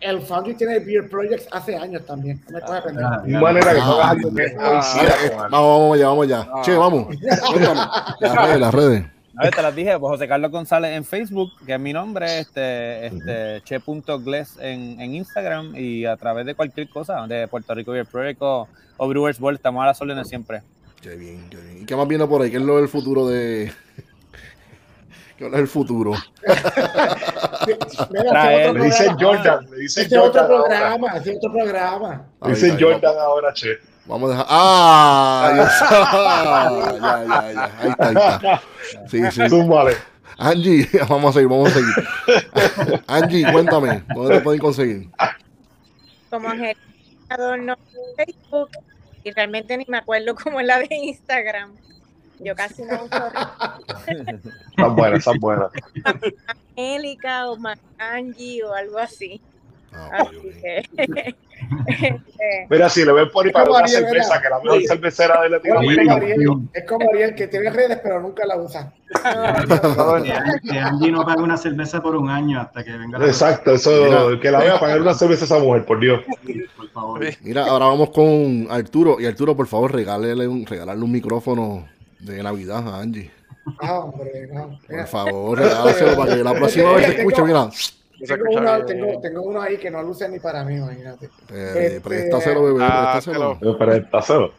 el Foundry tiene Beer Projects hace años también. No me coge. Ah, De manera que no Ah, algo. Vamos, vamos allá, vamos allá. Che, vamos. (laughs) Las redes, las redes. A ver, te las dije, pues José Carlos González en Facebook, que es mi nombre, este, este che.gles en, en Instagram y a través de cualquier cosa, de Puerto Rico Beer Project o, o Brewers World, estamos a las órdenes siempre. Qué bien, qué bien. ¿Y qué más viene por ahí? ¿Qué es lo del futuro de. (laughs) ¿Qué es el futuro? Mira, Trae- Le otro programa. Jordan, le otro Jordan ahora. programa, ese es otro programa. Ahí, Jordan ahora, che. Vamos a dejar. ¡Ah! Dios. ya, ya, ya. Ahí está, ahí está. Sí, sí. Zúmbale. Angie, (laughs) vamos a seguir, vamos a seguir. Angie, cuéntame, ¿dónde te pueden conseguir? como Adorno en Facebook y realmente ni me acuerdo (laughs) cómo es la de Instagram. Yo casi no uso Están buenas, están buenas. (laughs) Angélica o Angie o algo así. Ah, que (laughs) este, Mira, si le ven por ahí para ¿Cómo una cerveza, verdad? que la mejor Sí. cervecera de Es Latinoamérica. como Ariel, es como Ariel, que tiene redes pero nunca la usa. Que, Angie no pague una cerveza por un año hasta que venga la Exacto, eso, Mira. que la vaya a pagar una cerveza a esa mujer, por Dios. por favor. Mira, ahora vamos con Arturo. Y Arturo, por favor, regálele un, regalarle un micrófono de Navidad a Angie. Ah, hombre, no. Por favor, regálaselo para que la próxima vez se escuche, mira. Tengo, uno, tengo, tengo uno ahí que no luce ni para mí, imagínate. Eh, Este- préstaselo, bebé, Ah, préstaselo. El tacero.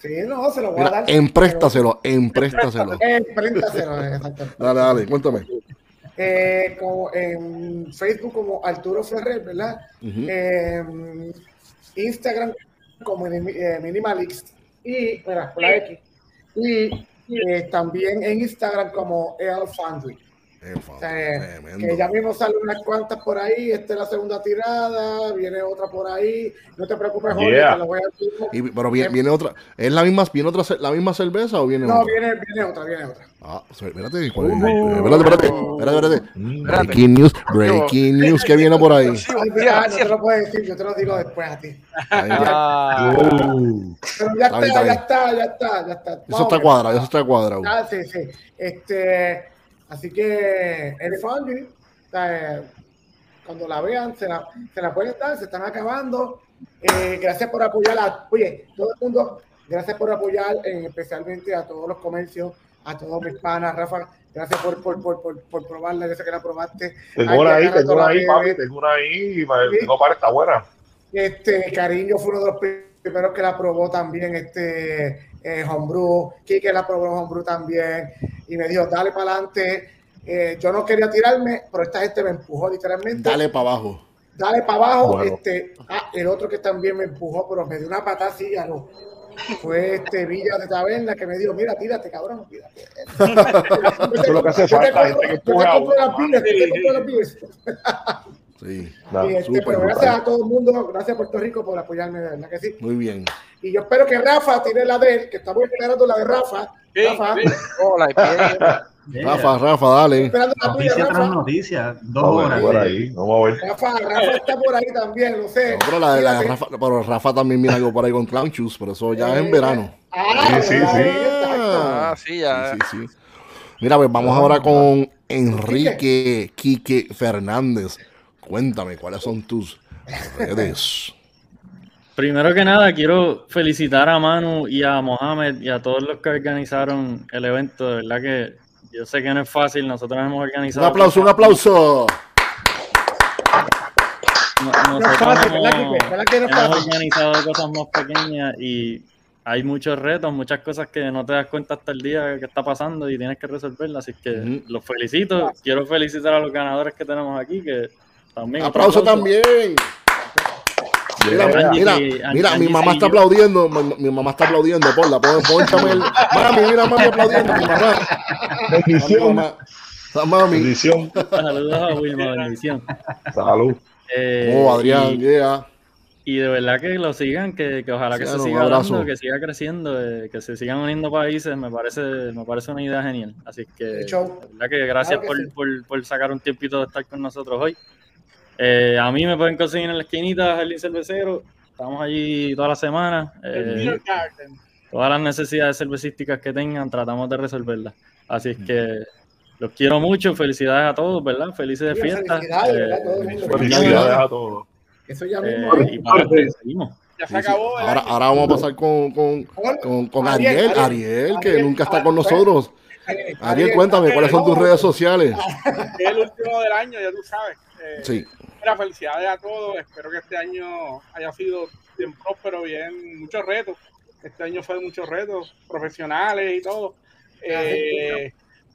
Sí, no, se lo voy a Mira, dar. empréstaselo, empréstaselo. (laughs) Eh, préntaselo, exacto. Dale, dale, cuéntame. Eh, como en Facebook como Arturo Ferrer, ¿verdad? Ujú. Eh, Instagram como eh, Minimalix y, mira, por la X. Y eh, también en Instagram como El Foundry. Eh, O sea, que ya mismo salen unas cuantas por ahí, esta es la segunda tirada, viene otra por ahí, no te preocupes, Jorge, Yeah. te lo voy a decir. Y- pero viene, viene otra. ¿Es la misma, viene otra, la misma cerveza o viene No, otra? viene, viene otra, viene otra. Ah, espérate, ¿cuál es? espérate, espérate, espérate, espérate. Mm. Breaking news, breaking news, ¿qué viene por ahí? Sí, Ay, sí, mira, sí. no te lo puedo decir, yo te lo digo después a ti. Ahí, Ah, Uh, Pero ya Está ya está, ya está, ya está. Eso está cuadrado, eso está cuadrado. Ah, sí, sí. Este, así que el sea, eh, cuando la vean, se la, se la pueden dar, se están acabando. Eh, gracias por apoyar a, oye, todo el mundo, gracias por apoyar, eh, especialmente a todos los comercios, a todos mis panas, Rafa, gracias por, por, por, por, por probarla, yo sé que la probaste. tengo una ahí, tengo una ahí, papi, tengo una ahí, y tengo para esta buena. Este Cariño fue uno de los primeros que la probó también, este eh, Homebrew, Kike la probó Homebrew también, y me dijo, dale para adelante. Eh, yo no quería tirarme, pero esta gente me empujó literalmente. Dale para abajo. Dale para abajo. Bueno. Este, ah, el otro que también me empujó, pero me dio una patada así a lo, fue este Villa de Taberna que me dijo, mira, tírate, cabrón, tírate. (laughs) Eso es lo que hace falta, gente que compro- yo te empuja a compro uno, las pibes, yo te compro las pibes. (laughs) Sí, Y, este, súper, pero gracias brutal. a todo el mundo, gracias a Puerto Rico por apoyarme, de verdad que sí. Muy bien. Y yo espero que Rafa tire la de él, que estamos esperando la de Rafa. Rafa, (laughs) Hola, y pie. Rafa, Rafa, dale. esperando la tuya, Noticia tras Rafa. noticia, dos horas. ver por ahí, vamos a ver. Rafa, Rafa está por ahí también, lo sé. No, pero, la, de la. Rafa, pero Rafa también viene algo por ahí con Clown Shoes, pero eso ya es en verano. Ah, Sí, sí, sí. Exacto. Ah, sí, ya. Sí, sí, sí. Mira, pues vamos ahora con Enrique Quique Fernández. Cuéntame, ¿cuáles son tus redes? Primero que nada, quiero felicitar a Manu y a Mohamed y a todos los que organizaron el evento. De verdad que yo sé que no es fácil, nosotros hemos Un organizado. aplauso, un aplauso. No- No es nosotros fácil, hemos, ¿verdad, Quique? ¿Verdad que no es hemos organizado cosas más pequeñas y hay muchos retos, muchas cosas que no te das cuenta hasta el día que está pasando y tienes que resolverlas. Así que los felicito. Quiero felicitar a los ganadores que tenemos aquí, que también. Aplauso también. Mira, Angie, mira, Angie, mira, mi mamá está aplaudiendo, mi, mi mamá está aplaudiendo, ponla, pon, ponchame el, mami, mira, mami aplaudiendo, mi mamá, Bendición, mamá, mami, bendición. Saludos a Wilma, bendición. Salud. Eh, oh, Adrián, y- yeah. Y de verdad que lo sigan, que, que ojalá que se siga dando, que siga creciendo, eh, que se sigan uniendo países, me parece, me parece una idea genial. Así que, De verdad que gracias Claro que por, sí. por- por sacar un tiempito de estar con nosotros hoy. Eh, a mí me pueden conseguir en la esquinita, Jardín Cervecero, estamos allí toda la semana. El eh, todas las necesidades cervecísticas que tengan, tratamos de resolverlas. Así es que los quiero mucho, felicidades a todos, ¿verdad? Felices de fiesta. felicidades, Eh. Felicidades a todos. Eso ya eh, mismo. y para adelante, seguimos. Ya se Sí, sí. acabó. Ahora, ahora vamos a pasar con, con, con, con Ariel, Ariel, que Ariel, nunca está Ariel, con nosotros. Ariel, cuéntame, ¿cuáles son tus redes sociales? (laughs) Es el último del año, ya tú sabes. Eh, Sí, Mira, felicidades a todos. Espero que este año haya sido bien próspero, bien, muchos retos. Este año fue de muchos retos profesionales y todo. Eh,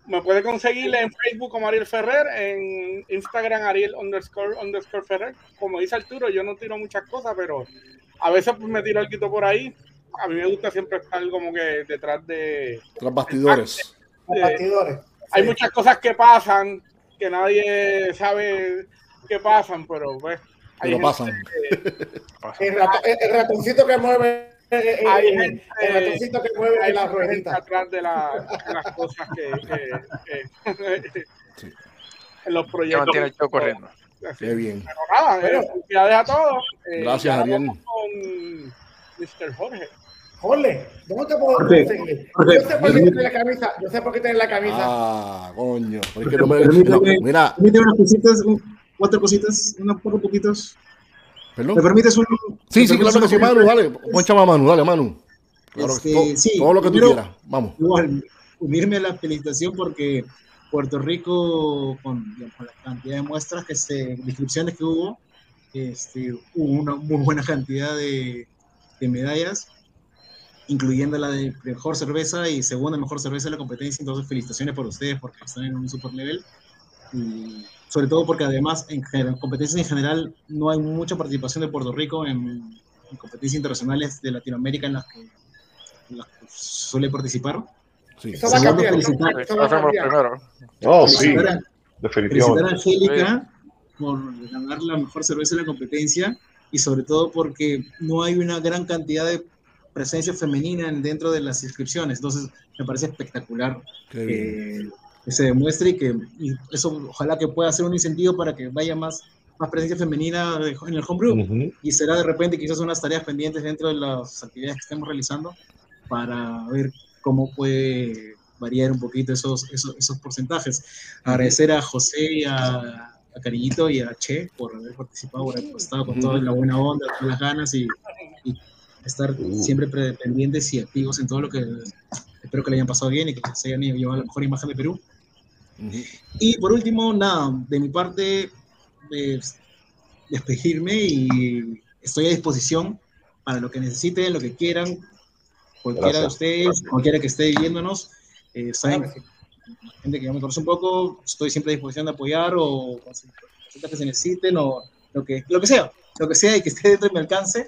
me puede conseguir en Facebook como Ariel Ferrer, en Instagram Ariel underscore underscore Ferrer. Como dice Arturo, yo no tiro muchas cosas, pero a veces pues, me tiro algo por ahí. A mí me gusta siempre estar como que detrás de, tras bastidores. Los bastidores. hay Sí. muchas cosas que pasan que nadie sabe que pasan, pero pues. hay Pero gente pasan. que- El, rato- el- el ratoncito que mueve. eh, eh, Hay eh, gente- el ratoncito que mueve hay la ruedita. atrás de, la- de las cosas que, que- que- (laughs) Sí. en (laughs) los Que proyectos. mantiene el corriendo. Así. Qué bien. Pero nada, eh, Bueno. felicidades a todos. Eh, Gracias, Ariel. Con Mr. Jorge. Jorge, ¿dónde te puedo Jorge, conseguir? Jorge, Yo sé por qué tiene la camisa. Yo sé por qué tiene la camisa. Ah, coño. Es que no me- Permíteme. no, mira, Permíteme unas cositas, un- cuatro cositas, unos pocos poquitos. ¿Me perdón. permites un.? Sí, me sí, claro que sí, Manu, dale. Ponchame a Manu, dale, Manu. Claro, Este, todo, sí, todo lo que tú quieras. Vamos. Igual, unirme a la felicitación porque Puerto Rico, con, con la cantidad de muestras, que se, inscripciones que hubo, este, hubo una muy buena cantidad de, de medallas, incluyendo la de mejor cerveza y segunda mejor cerveza de la competencia. Entonces, felicitaciones por ustedes porque están en un super nivel. Y sobre todo porque además en general- competencias en general no hay mucha participación de Puerto Rico en, en competencias internacionales de Latinoamérica en las que, en las que suele participar. Sí. Eso va a cambiar. felicitar, Eso va a cambiar. Oh, sí, a- felicitar a definitivamente. Angélica por ganar la mejor cerveza de la competencia y sobre todo porque no hay una gran cantidad de presencia femenina en- dentro de las inscripciones. Entonces, me parece espectacular Qué bien. que, que se demuestre y que y eso ojalá que pueda ser un incentivo para que vaya más, más presencia femenina de- en el homebrew. Ujú. Y será de repente quizás unas tareas pendientes dentro de las actividades que estemos realizando para ver cómo puede variar un poquito esos, esos, esos porcentajes. Agradecer a José y a, a Cariñito y a Che por haber participado, por haber estado con toda la buena onda, con las ganas y, y estar siempre pre- pendientes y activos en todo lo que espero que le hayan pasado bien y que se hayan llevado la mejor imagen de Perú. Y por último, nada, de mi parte, eh, despedirme y estoy a disposición para lo que necesiten, lo que quieran, cualquiera de Gracias. ustedes, cualquiera que esté viéndonos, eh, saben, que gente que ya me conoce un poco, estoy siempre a disposición de apoyar o consultas que se necesiten o lo que, lo que sea, lo que sea y que esté dentro de mi alcance,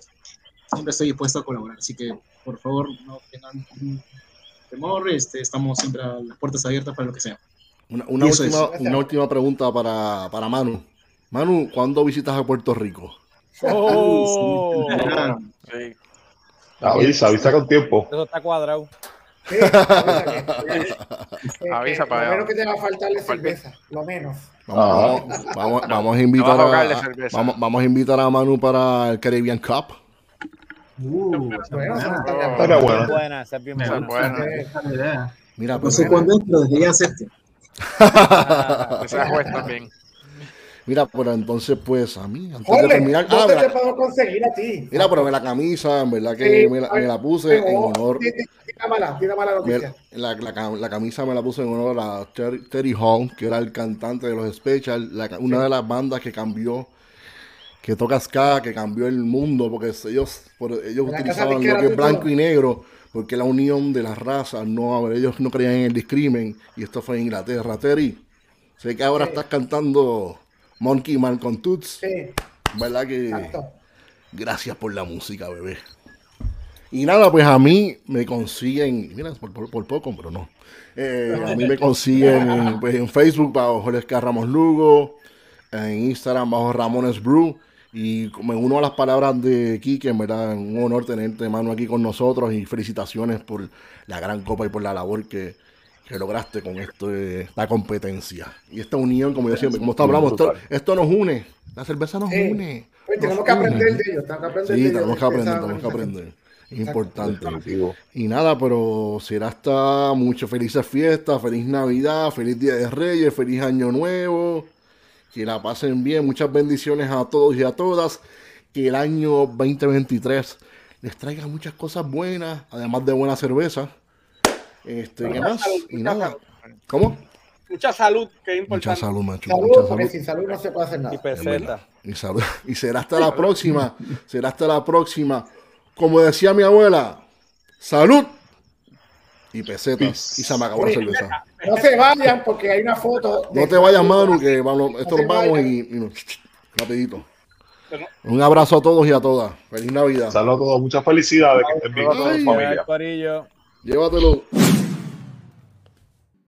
siempre estoy dispuesto a colaborar. Así que, por favor, no tengan temor, este, estamos siempre a las puertas abiertas para lo que sea. Una, última, es. una última pregunta para, para Manu. Manu, ¿cuándo visitas a Puerto Rico? Oh, (laughs) Sí. Avisa, avisa con tiempo. eso está cuadrado. Sí, (laughs) avisa que- que- Avisa que para- Lo menos que te va a faltar es cerveza, lo menos. Vamos, vamos, vamos, vamos a invitar Vamos a vamos, vamos a invitar a Manu para el Caribbean Cup. Uh, Bueno, buena. Buena, esa es bien Me buena. Mira, No pero- sé cuándo es, pero (laughs) Esa juez también. mira, pero entonces, pues, a mí, antes de Jorge, terminar, ah, ¿dónde mira, te puedo conseguir a ti? mira, pero la camisa, en verdad que Sí, me, la, me la puse en Tengo- honor. Tira mala, tira mala me- noticia. la, la la camisa me la puse en honor a Terry, Terry Hall, que era el cantante de los Special, la ca- una de las bandas que cambió, que toca ska, que cambió el mundo, porque ellos, por- ellos La utilizaban lo que es blanco y negro, porque la unión de las razas, no, ellos no creían en el discrimen, y esto fue en Inglaterra. Terry, sé que ahora Sí. estás cantando Monkey Man con Toots, Sí, ¿verdad que? exacto. Gracias por la música, bebé. Y nada, pues a mí me consiguen, mira, por, por- por poco, pero no. Eh, a mí me consiguen en, pues, en Facebook bajo Jorge Ramos Lugo, en Instagram bajo Ramones Brew. Y me uno a las palabras de Kike, en verdad, un honor tenerte, mano, aquí con nosotros. Y felicitaciones por la gran copa y por la labor que, que lograste con esto, esta competencia. Y esta unión, como yo siempre, como esto hablamos, esto, esto nos une. La cerveza nos Sí. une. Pues tenemos que aprender de ellos, tenemos que aprender de Sí, ellos. tenemos que de aprender, esa tenemos que organización. aprender. Es importante. Y nada, pero será hasta muchas felices fiestas, feliz Navidad, feliz Día de Reyes, feliz Año Nuevo. Que la pasen bien, muchas bendiciones a todos y a todas. Que el año 2023 les traiga muchas cosas buenas, además de buena cerveza. Este, ¿qué más? salud, Y nada. salud. ¿Cómo? Mucha salud, que es Mucha importante. salud, macho. Salud, mucha porque salud. sin salud no se puede hacer Y nada. Verdad. peseta. Y, salud. (laughs) y será hasta la próxima. será hasta la próxima. Como decía mi abuela, salud y pesetas. Y se me acabó la cerveza. No se vayan porque hay una foto. de- No te vayas, Manu, que vamos, esto nos vamos y, y nos- rapidito. Un abrazo a todos y a todas. Feliz Navidad. Saludos a todos, muchas felicidades, que estén bien, Ay, familia. Llévatelo.